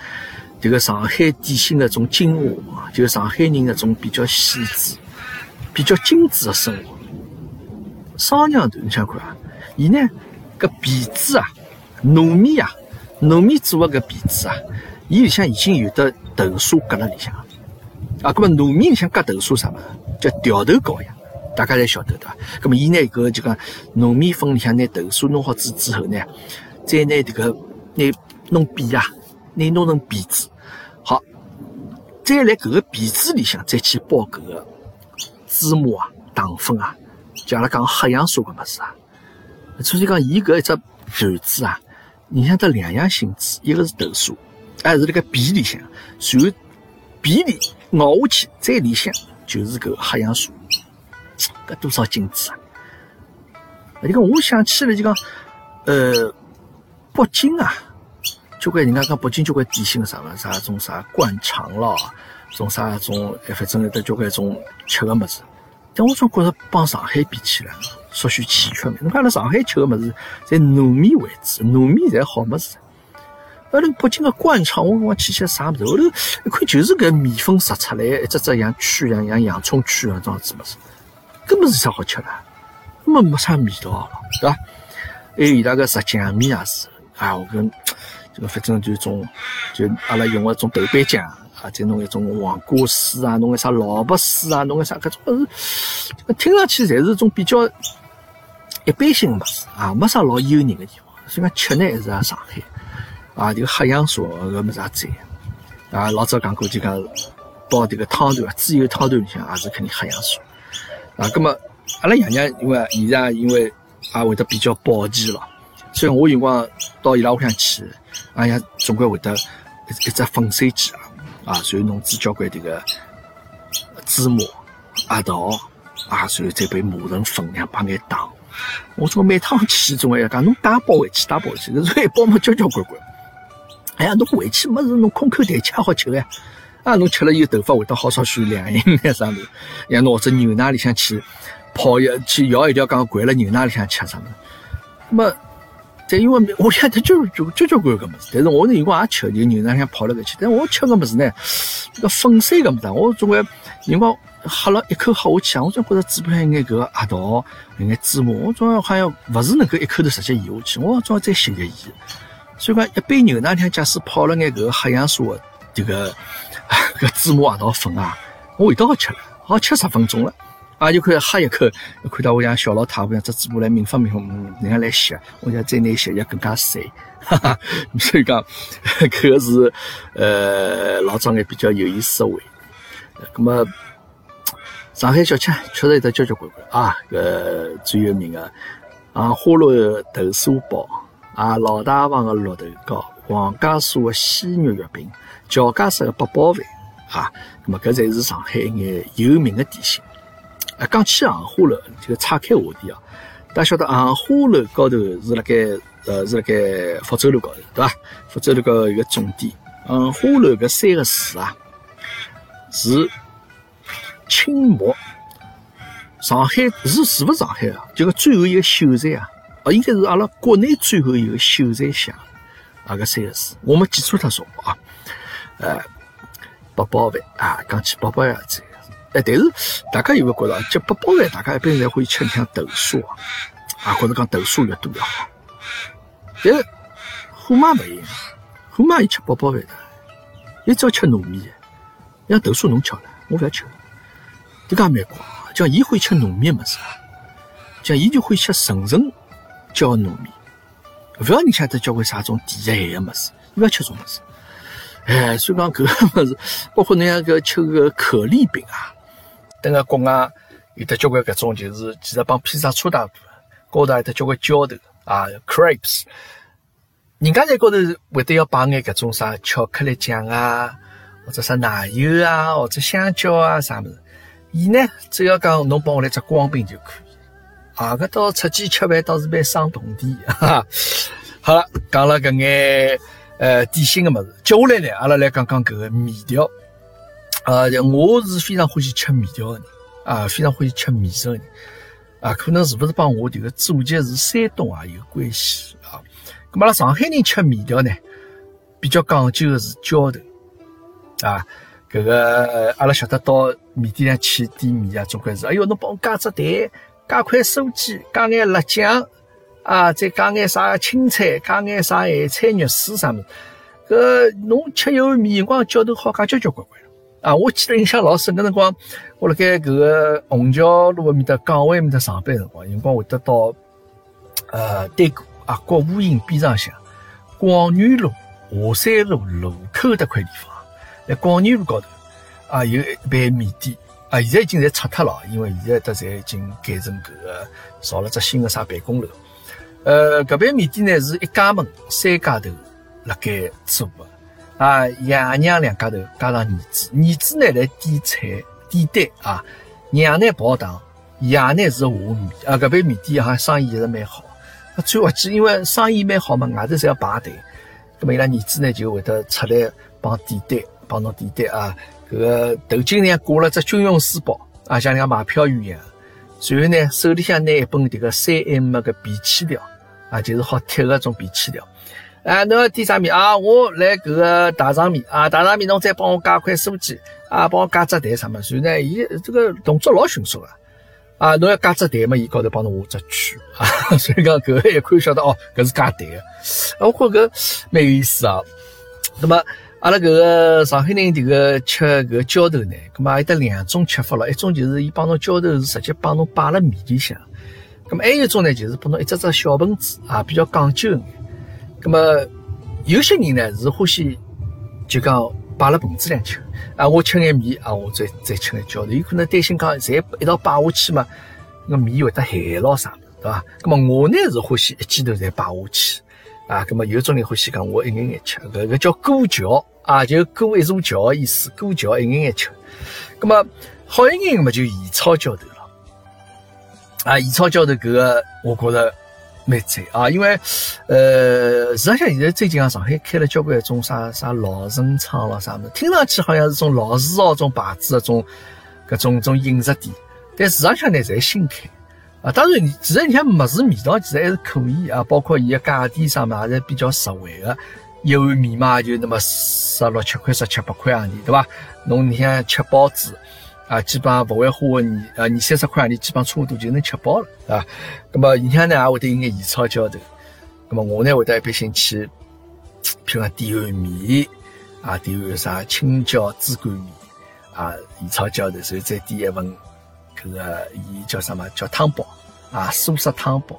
这个上海点心的种精华，就上海人的种比较细致、比较精致的生活。双娘团，你想看啊？伊呢，搿皮子啊，糯米啊，糯米做的搿皮子啊，伊里向已经有的豆沙搁辣里向啊。搿么糯米里向搁豆沙啥么？叫调头糕呀。大家侪晓得对伐？咁么伊拿搿就讲糯米粉里向拿豆沙弄好之之后呢，再拿迭个拿弄扁啊，拿弄成皮子，再来搿个皮子里向再去包搿个芝麻啊、糖粉啊，就阿拉讲黑杨酥搿物事啊。所以讲伊搿一只盘子啊，你像得两样性质，一个是豆沙，还是辣盖皮里向，然后皮里咬下去，再里向就是搿黑杨酥。搿多少精致啊！就讲我想起来就讲，呃，北京啊，交关人家讲北京交关典型个啥么，啥种啥灌肠咯，种啥种，哎，反正有得交关种吃个物事。但我总觉着帮上海比起来，稍许欠缺眼。侬看，辣上海吃个物事，在糯米为主，糯米侪好物事。阿拉北京个灌肠，我讲去吃啥物事？后头一看就是搿米粉撒出来，一只只像圈一样，像洋葱圈啊，种子物事，根本是啥好吃的，根本没啥味道了，对伐？还有伊拉个炸酱面也是，啊，我跟这个反正就种，就阿拉用个种豆瓣酱啊，再弄一种黄瓜丝啊，弄个啥萝卜丝啊，弄个啥搿种物事，听上去侪是种比较一般性个物事啊，没啥老诱人个地方。所以讲吃呢还是啊上海。啊，这个黑洋素搿物事也在啊。老早讲过，就讲包这个汤头啊，猪油汤头里向也是肯定黑洋素啊。葛么阿拉爷娘因为现在因为也会得比较保健了，所以我有辰光到伊拉屋里向去，阿爷总归会得一只粉碎机啊，啊，然后弄煮交关这个芝麻、核桃啊，然后再被磨成粉，两把眼打。我总每趟去总归要讲，侬带包回去，带包回去，搿种一包嘛，交交关关。哎呀，侬回去么事，侬空口袋吃好吃哎。啊，侬吃了以后头发会得好少许凉意眼啥物事？像侬或者牛奶里向去泡一去摇一条缸，灌了牛奶里向吃啥物事？么，但因为我向得就就就交关个物事，但是我那辰光也吃，就牛奶里泡了搿去。但我吃个物事呢，这个粉碎个物事，我总归辰光喝了一口喝下去啊，我总觉着嘴巴里眼搿个核桃，一眼芝麻，我总好像勿是能够一口头直接咽下去，我总要再吸一吸。所以讲，一杯牛奶里假使泡了眼搿个黑洋素的这个搿芝麻核桃粉啊，我味道好吃了，好吃十分钟了，啊就可以喝一口，看到我像小老太婆样只嘴巴来明方明方，人家来吸，我想再拿吸，也更加碎，哈哈。所以讲，搿个是呃老早眼比较有意思的味。那么上海小吃确实有得交交关关啊，搿最有名的啊花楼豆沙包。啊，老大房的绿豆糕，王家沙的鲜肉月饼，乔家栅的八宝饭啊，那么搿才是上海一眼有名的点心。啊，讲起杏花楼，就岔开话题啊，大家晓得杏花楼高头是辣盖呃是辣盖福州路高头，对伐？福州路高头一个重点，杏花楼搿三个字啊，是清末上海是是勿上海啊？就个最后一个秀才啊。啊，应该是阿拉国内最后一个秀才乡，啊个三个字，我没记错他说啊。呃，八宝饭啊，讲起八宝饭，哎，但是大家有没有觉得，吃八宝饭，大家一般侪会吃像豆沙啊，或者讲豆沙越多越好。但是虎妈不一样，虎妈伊吃八宝饭的，伊只要吃糯米，像豆沙侬吃了，我不要吃，这个也蛮怪，叫伊会吃糯米么事啊，像伊就会吃纯纯。叫糯米，勿要你晓得交关啥种低盐个物事，勿要吃种物事。哎，所以讲搿个物事，包括侬像搿吃个可丽饼啊，等个国外有得交关搿种，就是其实帮披萨差大多，高头有得交关浇头啊，crepes。人家在高头会得要摆眼搿种啥巧克力酱啊，或者啥奶油啊，或者香蕉啊啥物事。伊呢，只要讲侬帮我来只光饼就可以。啊，搿到出去吃饭倒是蛮伤铜钿。哈，好了，讲了搿眼呃点心的物事，接下来呢，阿拉来讲讲搿个面条。啊，我是非常欢喜吃面条的人，啊，非常欢喜吃面食的人。啊，可能是不是帮我这个祖籍是山东啊有关系啊？咁阿拉上海人吃面条呢，比较讲究的是浇头。啊，搿个阿拉晓得到面店上去点面啊，总归是，哎哟，侬帮我加只蛋。加块素鸡，加眼辣酱啊，再加眼啥青菜，加眼啥咸菜肉丝啥么？搿侬吃一碗面，光浇头好加交交关关啊！我记得印象老深，搿辰光我辣盖搿个虹桥路埃面搭港湾埃面搭上班辰光，辰光会得到呃对过啊国务院边上向广元路、华山路路口迭块地方，在广元路高头啊有一爿面店。啊，现在已经侪拆脱了，因为现在搭侪已经改成搿个造了只新的啥办公楼。呃，搿爿面店呢是一家门三家头辣盖做个，啊，爷娘两家头加上儿子，儿子呢来点菜点单啊，娘呢跑堂，爷呢是下面啊，搿爿面店好像生意一直蛮好。最滑稽，因为生意蛮好嘛，外头侪要排队。咁么伊拉儿子呢就会得出来帮点单，帮侬点单啊。搿个头巾呢挂了只军用书包啊，像像买票员一样。随后呢，手里向拿一本迭个三 M 个便签条啊，就是好贴个种便签条。啊，侬要点啥面啊？我来搿个大肠面啊，大肠面侬再帮我加块酥鸡啊，帮我加只蛋啥么？所以呢，伊这个动作老迅速个。啊，侬要加只蛋嘛，伊高头帮侬画只圈啊，所以讲搿个一看晓得哦，搿是加蛋个。我觉搿蛮有意思啊。那么阿拉搿个上海人迭个吃搿个浇头呢，咁么有得两种吃法咯，一种就是伊帮侬浇头是直接帮侬摆辣面里向，咁么还有一种呢，就是帮侬一只只小盆子啊，比较讲究眼。咁么有些人呢是欢喜就讲摆了盆子里吃。啊，我吃眼面啊，我再再吃眼浇头，有可能担心讲侪一道摆下去嘛，那面会得咸咯啥，对伐？那么我呢是欢喜一记头再摆下去，啊，那么有种人欢喜讲我一眼眼吃，搿个叫过桥啊，就过一座桥的意思，过桥一眼眼吃。那么好一眼嘛就盐炒浇头了，啊，盐炒浇头搿个我觉着。蛮赞啊，因为，呃，实际上现在最近啊，上海开了交关一种啥啥老城厂咯啥么，听上去好像是种老字号种牌子的种搿种种饮食店，但事实上呢，侪新开啊。当然，其实你看物事味道其实还是可以啊，包括伊个价钿啥嘛，还是比较实惠的。一碗面嘛，就那么十六七块、十七八块洋钿，对伐？侬你像吃包子。啊，基本上不会花个二二三十块，你基本上差不多就能吃饱了，啊。那么里向呢也会得有眼盐炒浇头，那么我呢会得一般性去，譬如讲点碗面，啊点碗啥青椒猪肝面，啊盐炒浇头，所以再点一份搿个伊叫什么？叫汤包，啊素食汤包，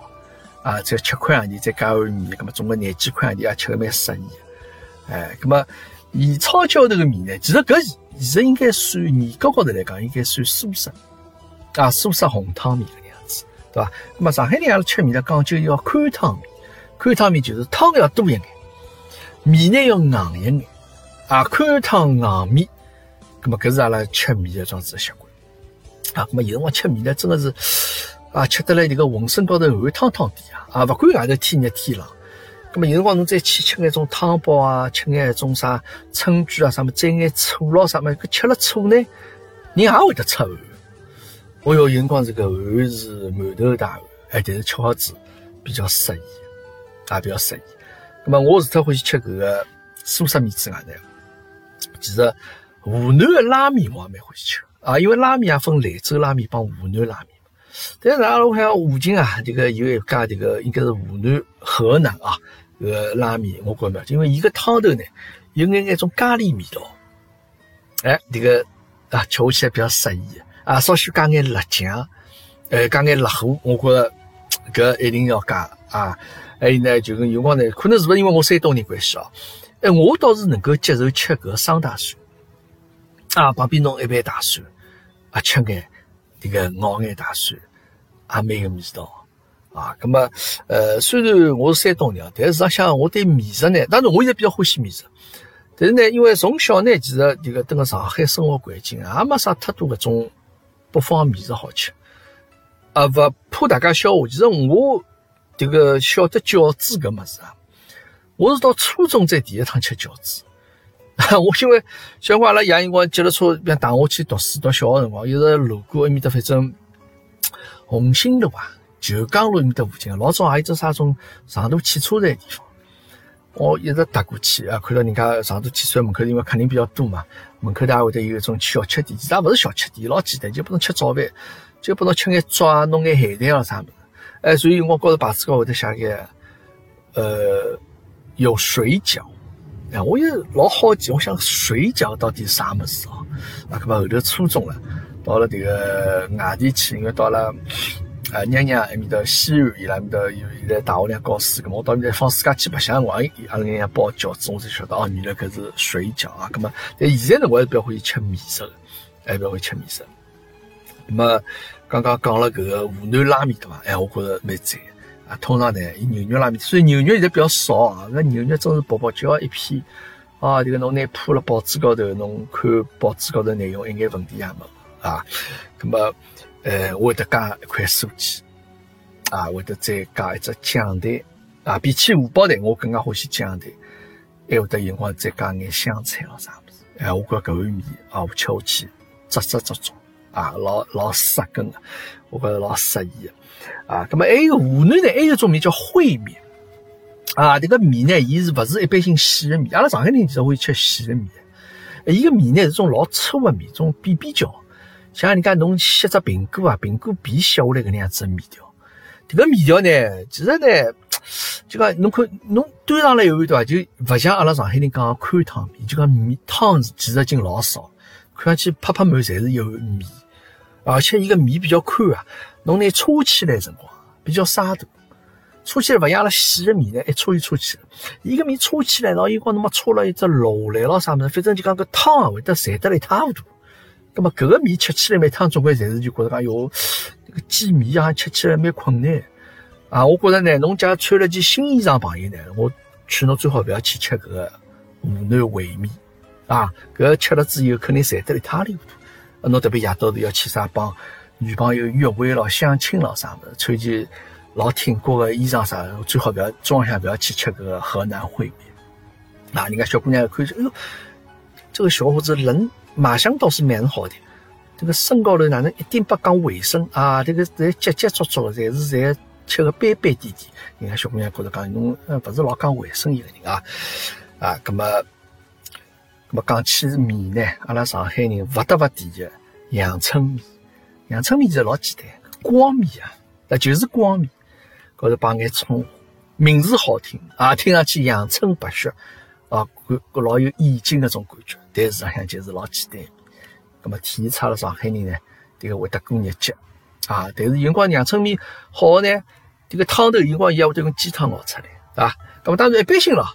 啊再七块洋钿再加碗面，那么总共廿几块洋钿也吃个蛮适意，哎，那么盐炒浇头个面呢，其实搿。其实应该算严格高头来讲，应该算苏式啊，苏式红汤面个样子，对吧？那么上海人阿拉吃面呢，讲究要宽汤面，宽汤面就是汤要多一眼，面呢要硬一眼啊，宽汤硬面。那么搿是阿拉吃面的种子习惯啊。那么有辰光吃面呢，真的是啊，吃得来这个浑身高头汗汤汤的啊，啊，不管外头天热天冷。咁么有辰光侬再去吃眼种汤包啊，吃眼种啥春卷啊，啥么蘸眼醋咯，啥么，搿吃了醋呢，人也会得出汗。哦哟，有辰光这个汗是满头大汗，哎，但是吃好子比较适宜，啊，比较适宜。咁么我是特欢喜吃搿个素食面之外呢，其实湖南的拉面我也蛮欢喜吃啊，因为拉面也分兰州拉面帮湖南拉面但是阿拉我看附近啊，这个有一家这个应该是湖南河南啊。个拉面我觉着，因为伊个汤头呢有眼眼种咖喱味道，哎，这个啊吃下去还比较适宜啊，稍许加眼辣酱，呃，加眼辣糊，我觉着搿一定要加啊。还有呢，就跟有光呢，可能是不是因为我山东人关系哦？哎，我倒是能够接受吃搿双大蒜啊，旁边弄一盘大蒜啊，吃眼这个咬眼大蒜，也蛮有味道。啊，咁么，呃，虽然我是山东人，但是实际上我对美食呢，当然我现在比较欢喜美食，但是呢，因为从小呢，其实这个等个上海生活环境，也没啥太多搿种北方美食好吃，啊，勿怕大家笑话，其实我这个晓得饺子搿物事啊，我是到初中才第一趟吃饺子，我因为小辰光阿拉爷辰光接了车，便带我去读书，读小学辰光，有时路过埃面搭，反正红星路啊。旧江路面的附近，老早还有只啥种长途汽车站地方，我一直踏过去啊，看到人家长途汽车站门口，因为客人比较多嘛，门口还会得有一种小吃店，其实也不是小吃店，老简单，就不能吃早饭，就不能吃眼粥啊，弄眼咸蛋啊啥么子，哎，所以我高头牌子高会得写个，呃，有水饺，哎，我也老好奇，我想水饺到底是啥么子哦？啊，搿么后头初中了，到了这个外地去，因为到了。啊，娘娘埃面搭西安伊拉面搭有现在大学里教书，咁我到面搭放暑假去白相，我阿拉娘娘包饺子，我才晓得哦，原来搿是水饺啊。咁么，但现在呢，我还是比较欢喜吃面食的，还比较欢喜吃面食。咁么，刚刚讲了搿个湖南拉面对伐？哎，我觉着蛮赞啊。通常呢，以牛肉拉面，虽然牛肉现在比较少啊，搿牛肉真是薄薄叫一片啊。这个侬拿铺了报纸高头，侬看报纸高头内容，一眼问题也没啊。咁么。呃，会得加一块素鸡，啊，会得再加一只酱蛋，啊，比起荷包蛋，我更加欢喜酱蛋。还会得有辰光再加眼香菜咯啥物事。哎，我觉搿碗面啊，我吃下去扎扎足足啊，老老杀根个，我觉着老适宜个啊。咁么还有湖南呢，还有一种面叫烩面啊。迭个面呢，伊是勿是一般性细个面？阿拉上海人其实会吃细个面。伊个面呢是种老粗个面，种扁扁角，像人家侬削只苹果啊，苹果皮削下来搿能样子个面条。迭个面条呢，其实呢，就讲侬看侬端上来一碗对伐，就勿像阿拉上海人讲个宽汤面，就讲面汤其实进老少，看上去拍拍满侪是一碗面，而且伊个面比较宽啊，侬拿搓起来辰光比较沙大。搓起来勿像阿拉细个面呢，一搓就搓起来。伊个面搓起来，然后有光侬么搓了一只漏来咯啥物事，反正就讲搿汤啊会得散得来一塌糊涂。葛末搿个面吃起来每趟总归侪是就觉着讲哟，这个鸡面啊吃起来蛮困难啊。我觉着呢，侬假穿了件新衣裳朋友呢，我劝侬最好勿要去吃搿个湖南烩面啊。搿吃了之后肯定馋得一塌糊涂。啊，侬特别夜到头要去啥帮女朋友约会咯、相亲咯啥物事，穿件。老挺过个衣裳啥，最好不要装下，不要去吃搿个河南烩面。啊人家小姑娘看，哎呦，这个小伙子人马相倒是蛮好的，这个身高头哪能一点不讲卫生啊？这个在结结足足的，侪是在吃个斑斑点点。人家小姑娘觉得讲侬呃不是老讲卫生一个人啊啊，那么那么讲起面呢，阿拉上海人不得不提的阳春面。阳春面其实老简单，光面啊，那就是光面。高头摆眼葱，名字好听啊，听上去阳春白雪啊，感觉老有意境那种感觉。但是实上就是老简单。那么体现出了上海人呢，这个会得过日节啊。但是有辰光阳春面好呢，这个汤头有辰光也会得用鸡汤熬出来，对吧？那么当然一般性了，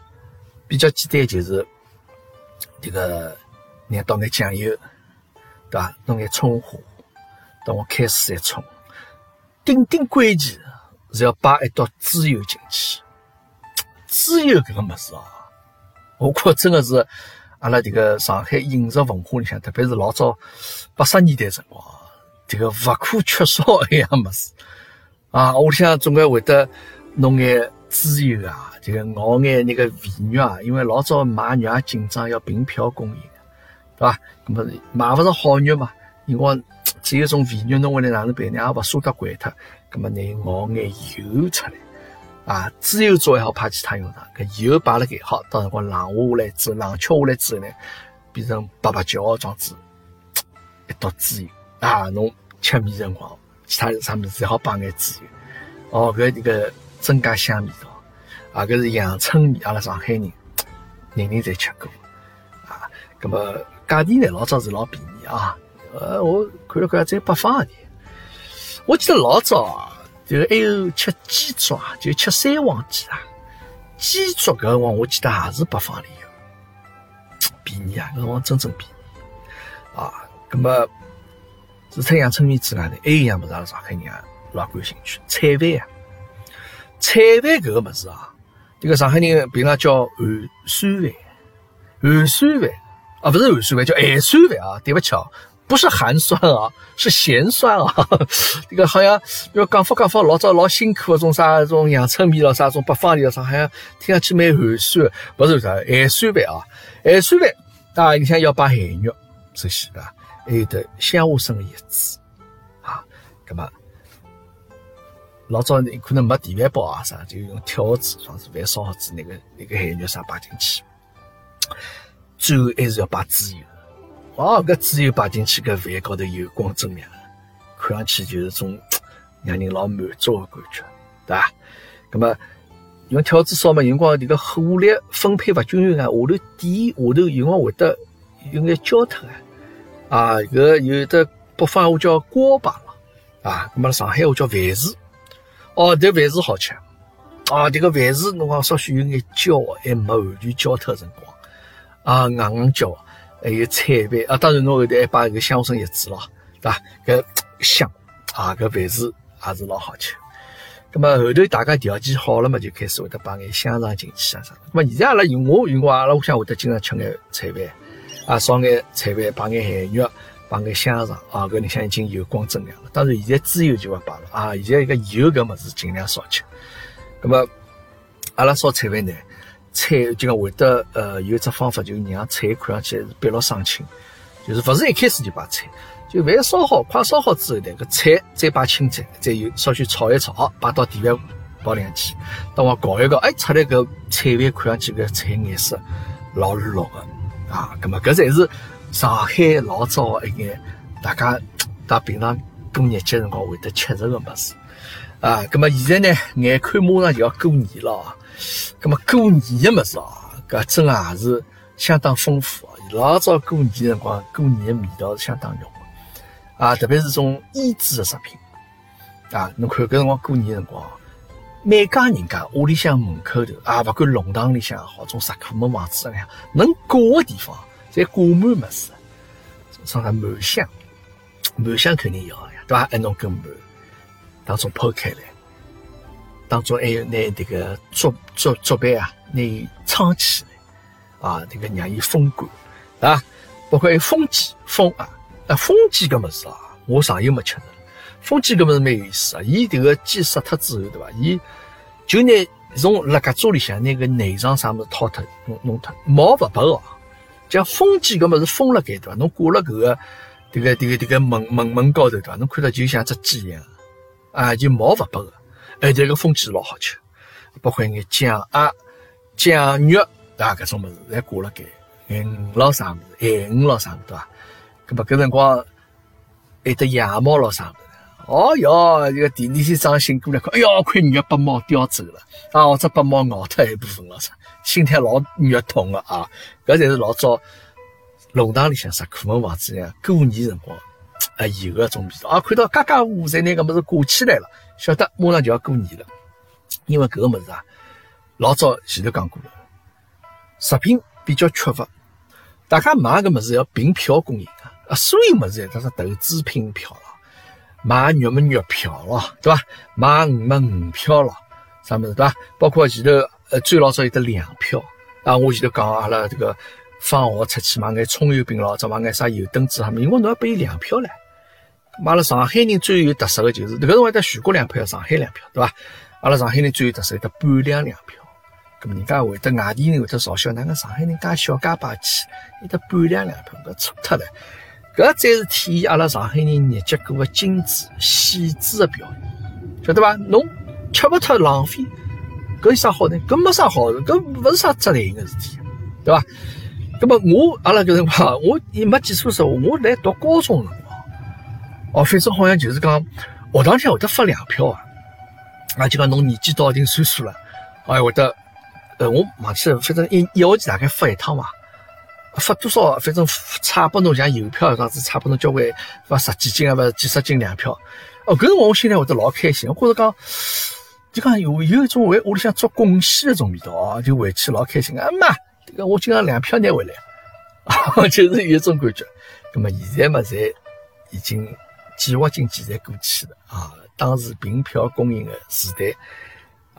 比较简单就是这个，你倒眼酱油，对吧？弄眼葱花，等我开水一冲，顶顶关键。是要摆一道猪油进去，猪油搿个物事啊，我觉真的是阿拉这个上海饮食文化里向，特别是老早八十年代辰光，这个勿可缺少一样物事啊。屋里向总归会得弄眼猪油啊，这个熬眼那个肥肉啊，因为老早买肉也紧张，要凭票供应，对吧？那么买勿着好肉嘛，因为只有种肥肉，侬回来哪能办呢？也勿舍得掼脱。那么，你熬眼油出来啊，猪油做也好，派其他用场。搿油摆辣盖好，到辰光冷下来之后，冷却下来之后呢，变成白白焦状子，一道猪油啊，侬吃面辰光，其他啥物事侪好摆眼猪油。哦，搿这个增加香味道啊，搿是阳春面，阿拉上海人 人人侪吃过啊。咁么价钿呢，老早是老便宜啊。呃，我看了看，在北方的。我记得老早啊，就还有吃鸡爪，就吃三黄鸡啊。鸡爪搿辰光，我记得也是北方里有，便宜啊，搿辰光真正便宜啊。葛么，除脱阳春面之外呢，还有一样物事，阿拉上海人啊老感兴趣，菜饭啊。菜饭搿个物事啊，这个上海人平常叫咸酸饭，咸酸饭啊，不是咸酸饭，叫咸酸饭啊。对不起啊。不是寒酸啊，是咸酸啊。这个好像要讲法讲法，老早老辛苦的种啥种阳春面咯，啥种北方里啥，好像听上去蛮寒酸。不是啥咸酸饭啊，咸酸饭啊，你想要把咸肉这些的，还有的香花生叶子啊，那么老早可能没电饭煲啊啥，就用挑子，装是饭烧好子那个那个咸肉啥摆进去，最后还是要把猪油。哦，搿猪油摆进去，搿饭高头油光锃亮，看上去就是种 让人老满足的感觉，对伐？那么用挑子烧嘛，有光这个火力分配勿均匀啊，下头底下头有光会得有眼焦脱啊。啊，搿有的北方话叫锅巴了啊，那么上海话叫饭匙。哦，这饭匙好吃啊，这个饭匙侬讲稍许有眼焦，还没完全焦脱辰光啊，硬硬焦。还有菜饭啊，当然侬后头还摆个香花生叶子咯，对吧？搿香啊，搿饭是也是老好吃。咁么后头大家条件好了嘛，就开始会得摆眼香肠进去啊啥。咁么现在阿拉有我有光阿拉屋里向会得经常吃眼菜饭啊，烧眼菜饭，摆眼咸肉，摆眼香肠啊，搿里向已经油光锃亮了。当然现在猪油就勿摆了啊，现在一个油搿物事尽量少吃。咁么阿拉烧菜饭呢，菜就讲会得呃有一只方法，就让菜看上去是碧绿爽青，就是勿是一开始就摆菜，就饭烧好快烧好之后呢，搿菜再摆青菜，再有稍许炒一炒，好摆到电饭煲里向去，等我搞一搞，哎，出来搿菜饭看上去搿菜颜色老绿个啊，葛末搿才是上海老早一眼大家到平常过日节辰光会得吃着个物事。啊，葛末现在呢，眼看马上就要过年了啊。咁么过年的物事啊，搿真也是相当丰富啊！老早过年辰光，过年的味道是相当浓的啊，特别是种腌制的食品啊。侬看搿辰光过年辰光，每家人家屋里向门口头啊，勿管弄堂里向好，种石库门房子样，能挂的地方，侪挂满么事，啥个满香，满香肯定要呀，对伐？还侬根满当中剖开来。当中还有拿这个竹竹竹板啊，拿伊撑起来啊，这个让伊风干啊，包括还有风鸡风啊，啊风鸡搿么事啊，我上游没吃着。风鸡搿么事蛮有意思啊，伊迭个鸡杀脱之后，对伐？伊就拿从辣搿桌里向拿个内脏啥么子掏脱弄弄脱，毛勿拔哦。像风鸡搿么事封辣盖对伐？侬挂辣搿个迭个迭个迭个门门门高头对伐？侬看到就像只鸡一样啊，就毛勿拔个。哎，这个风鸡老好吃，包括眼酱鸭、酱肉啊，搿种物事侪挂了盖，眼鱼咯啥物事，海鱼咯啥物事，对伐？搿么搿辰光还得羊毛咯啥物事？哦哟，这个第二天早上醒过来看，哎哟，块肉被猫叼走了，啊，或者把毛咬脱一部分咯啥，心态老肉痛个啊！搿才是老早弄堂里向石库门房子样过年辰光啊有个种味道啊！看到家家户户侪拿搿物事挂起来了。晓得马上就要过年了，因为搿个物事啊，老早前头讲过了，食品比较缺乏，大家买个物事要凭票供应啊，所有物事侪是投资凭票了，买肉么肉票了，对伐？买鱼么鱼票了，啥物事对伐？包括前头呃最老早有得粮票啊，我前头讲阿拉这个放学出去买眼葱油饼咯，再买眼啥油灯子哈，因为侬要拨伊粮票唻。阿拉上海人最有特色的就是，搿种会得全国粮票、上海粮票，对伐？阿拉上海人最有特色有得半两粮票，搿么人家会得外地人会得嘲笑，哪个上海人介小家霸气，有得半两粮票，搿错脱了。搿才是体现阿拉上海人日节过个精致细致的表现，晓得伐？侬吃勿脱浪费，搿有啥好呢？搿没啥好，搿勿是啥责任个事体，对伐？搿么我阿拉搿辰光，我也没记错时候，我来读高中辰光。哦，反正好像就是讲学堂里会得发粮票啊，啊，就讲侬年纪到一定岁数了，哎，会得，呃，我忘记了，反正一一学期大概发一趟嘛，发多少，反正差拨侬像邮票这样子，差拨侬交关发十几斤啊，勿几十斤粮票。哦，搿辰光我心里会得老开心，我觉着讲，就讲有有一种为屋里向做贡献的种味道啊，就回去老开心啊妈，这个我今朝粮票拿回来，啊，就是有一种感觉。那么现在嘛，侪已经。计划经济侪过去了啊，当时凭票供应的时代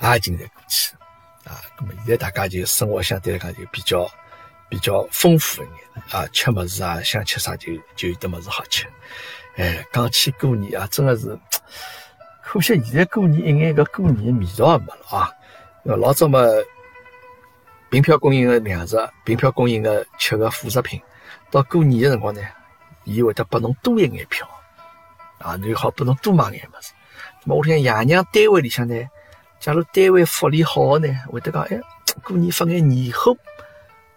也已经在过去了啊。那么现在大家就生活相对来讲就比较比较丰富一点啊，吃么子啊，想吃啥就就有得么子好吃。哎，讲起过年啊，真的是可惜现在过年一眼个过年的味道也没了啊。老早么凭票供应的粮食，凭票供应的吃的副食品，到过年的辰光呢，伊会得拨侬多一眼票。啊，你好，不能多买眼么子。那么我听爷娘单位里向呢，假如单位福利好呢，会得讲，哎，过年发眼年货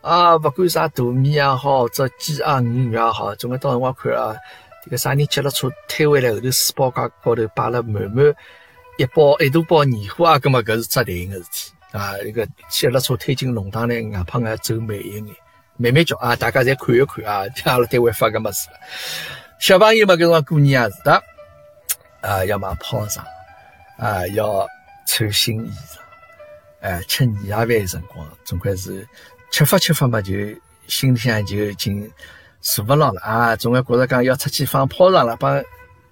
啊，不管啥大米也好，或者鸡啊、鱼鱼也好，总归到辰光看啊，这个啥人接了车推回来后头，书包架高头摆了满满一包一大包年货啊，搿么搿是值钱个事体啊。一个接了车推进弄堂来，硬胖硬走慢一眼，慢慢叫啊，大家再看一看啊，听 阿拉单位发个么子。小朋友嘛，搿辰光过年也是的，啊，要买炮仗，啊，要穿新衣裳，哎，吃年夜饭的辰光，总归是吃法吃法嘛，就心里向就已经坐勿牢了啊，总归觉着讲要出去放炮仗了，帮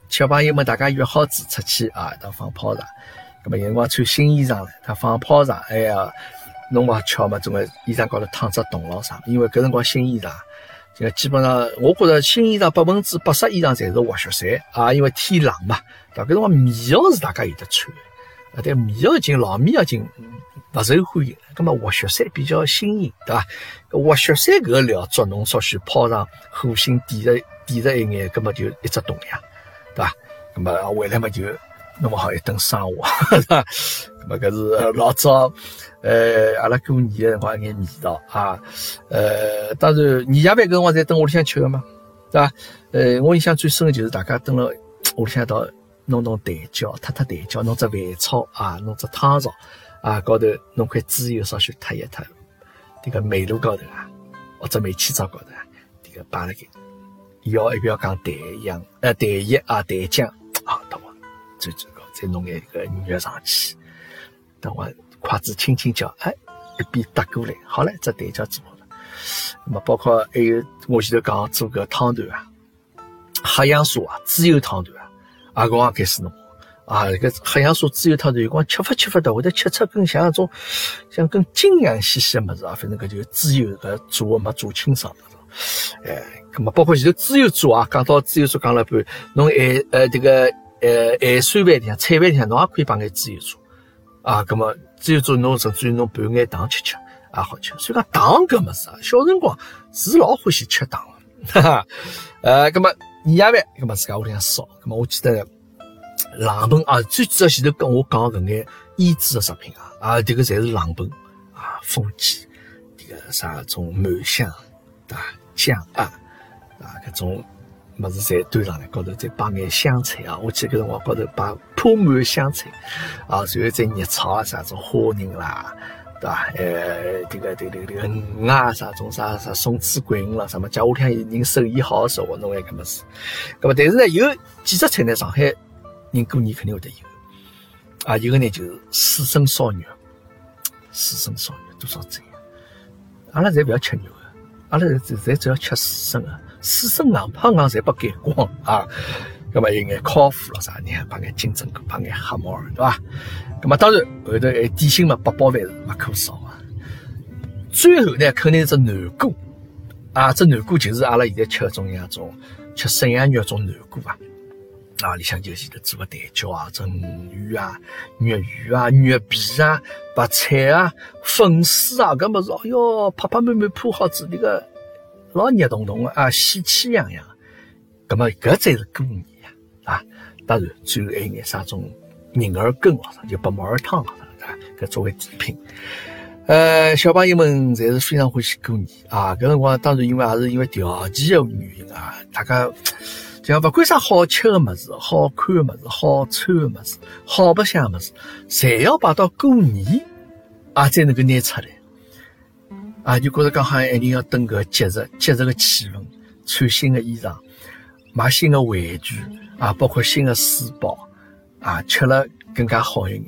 小朋友们大家约好子出去啊，当放炮仗。搿么有辰光穿新衣裳了，他放炮仗，哎呀，弄勿巧嘛，总归衣裳高头烫只洞咯啥，因为搿辰光新衣裳。就基本上，我觉着新衣裳百分之八十以上侪是滑雪衫啊，因为天冷嘛。搿辰光棉袄是大家有得穿，啊，但棉袄已经老棉袄已经勿受欢迎。咁么滑雪衫比较新颖，对伐？滑雪衫搿个料足，侬稍许泡上火星，点着点着一眼，咁么就一只洞呀，对伐？咁么回来嘛就弄好一顿生活，对伐？咁么搿是 老早，呃，阿拉过年个辰光一眼味道啊，呃，当然年夜饭搿辰光在蹲屋里向吃的嘛，对伐？呃，我印象最深的就是大家蹲了屋里向到弄弄蛋饺，脱脱蛋饺，弄只饭炒啊，弄只汤勺啊，高头弄块猪油稍许脱一脱，迭个煤炉高头啊，或者煤气灶高头啊，迭个摆辣盖，要一不要讲蛋液，呃，蛋液啊，蛋浆啊，等会最最高再弄眼搿肉上去，等会筷子轻轻搅，哎，一边搭过来，好了，只蛋饺做好了。那么包括还有我前头讲做个汤团啊。黑杨酥啊，猪油汤团啊，啊，搿光开始弄啊，搿个黑杨酥猪油汤团，有光吃法吃法的，会得吃出根像那种像根精养兮兮的物事啊，反正搿就猪油搿做的没做清爽那种，哎，搿么包括前头猪油做啊，讲到猪油做讲了半，侬海呃这个呃海鲜饭里向菜饭里向侬也可以放眼猪油做啊，搿么猪油做侬甚至于侬拌眼糖吃吃也好吃，所以讲糖搿物事啊，小辰光是老欢喜吃糖的，哈哈，呃，搿么。年夜饭，那么自家屋里向烧，那么我记得冷盆啊，最主要前头跟我讲搿眼腌制的食品啊，啊，这个侪是冷盆啊，风鸡，这个啥种满香，对吧？酱啊，啊，搿种么子侪端上来，高头再摆眼香菜啊，我记得搿辰光高头摆铺满香菜啊，然后再热炒啊，啥种花仁啦。对吧？呃，这个、这个、这个鱼啊，啥种啥啥松子桂鱼啦，什么家屋里人手艺好的时候，弄一个么子。那么，但是呢，有几只菜呢？上海人过年肯定会得有。啊，一个呢就是四生烧肉，四生烧肉多少只？阿拉侪不要吃肉的，阿拉侪侪只要吃四生的，四生硬胖硬侪不改光啊。那么有眼烤麸了啥？你看，把眼金针菇，把眼黑木耳，对吧？那么当然后头还点心嘛，八宝饭是不可少啊。最后呢，肯定是只南瓜啊，这南瓜就是阿拉现在吃的种样种吃沈阳肉种南瓜啊。啊，里向就前头做个蛋饺啊，蒸鱼啊、肉鱼啊、肉皮啊、白菜啊、粉丝啊，搿么子，哎哟，拍拍满满铺好子，那个老热彤彤的啊，喜气洋洋。搿么搿才是过年。啊，当然，最后还有眼啥种银耳羹咯，就白毛儿汤咯，啊，搿作为甜品。呃，小朋友们侪是非常欢喜过年啊。搿辰光当然因为也是因为条件的原因啊，大家 像勿管啥好吃的物事、好看的物事、好穿的物事、好白相的物事，侪要摆到过年啊才能够拿出来。啊，就觉着讲好像一定要等搿节日、节日的气氛，穿新的衣裳，买新的玩具。啊，包括新的书包，啊，吃了更加好一眼。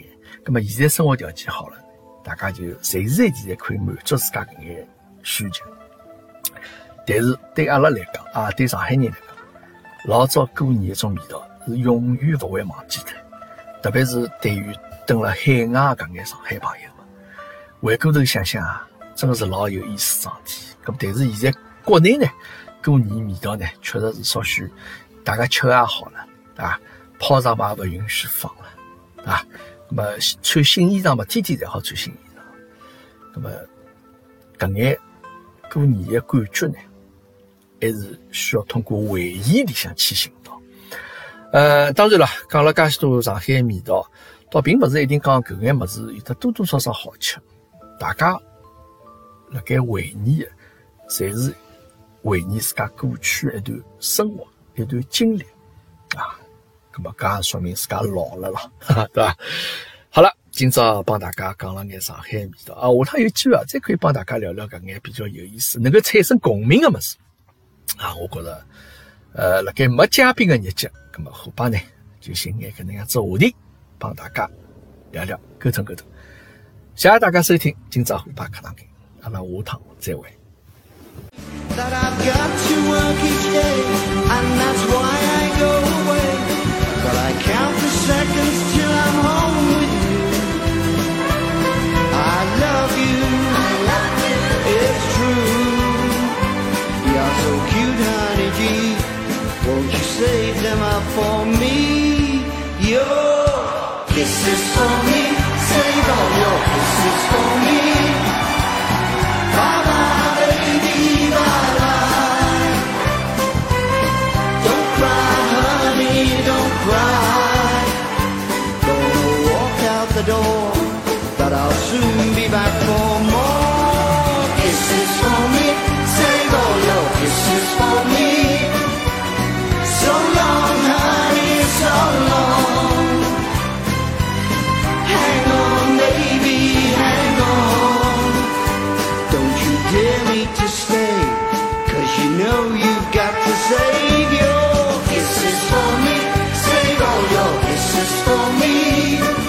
那么现在生活条件好了，大家就随时随地可以满足自家搿眼需求。但是对阿拉来讲，啊，对上海人来讲，老早过年一种味道是永远勿会忘记的。特别是对于蹲辣海外搿眼上海朋友们，回过头想想啊，真的是老有意思桩事体。咁但是现在国内呢，过年味道呢，确实是稍许。大家吃也好了，啊，炮仗嘛不允许放了，啊，那么穿新衣裳嘛，天天才好穿新衣裳。那么，搿眼过年的感觉呢，还是需要通过回忆里向去寻到。呃，当然了，讲了介许多上海味道，倒并不是一定讲搿眼物事有得多多少少好吃。大家辣盖回忆的，侪是回忆自家过去一段生活。一段经历啊，那么搿也说明自家老了了，对吧？好了，今朝帮大家讲了眼上海味道啊，下趟有机会啊，再可以帮大家聊聊搿眼比较有意思、能够产生共鸣的物事啊。我觉着，呃，辣盖没嘉宾的日节，那么虎爸呢就寻眼搿能样子话题帮大家聊聊，沟通沟通。谢谢大家收听今朝虎爸课堂，阿拉下趟再会。that I've got to work each day, and that's why I go away. But I count the seconds till I'm home with you. I love you, I love you. it's true. You're so cute, honey G. Won't you save them up for me? Your kisses for me. Save all your kisses for me. Be back for more for me. Kisses for me. So long, honey, so long. Hang on, baby, hang on. Don't you dare me to stay, cause you know you've got to save your kisses for me. Save all your kisses for me.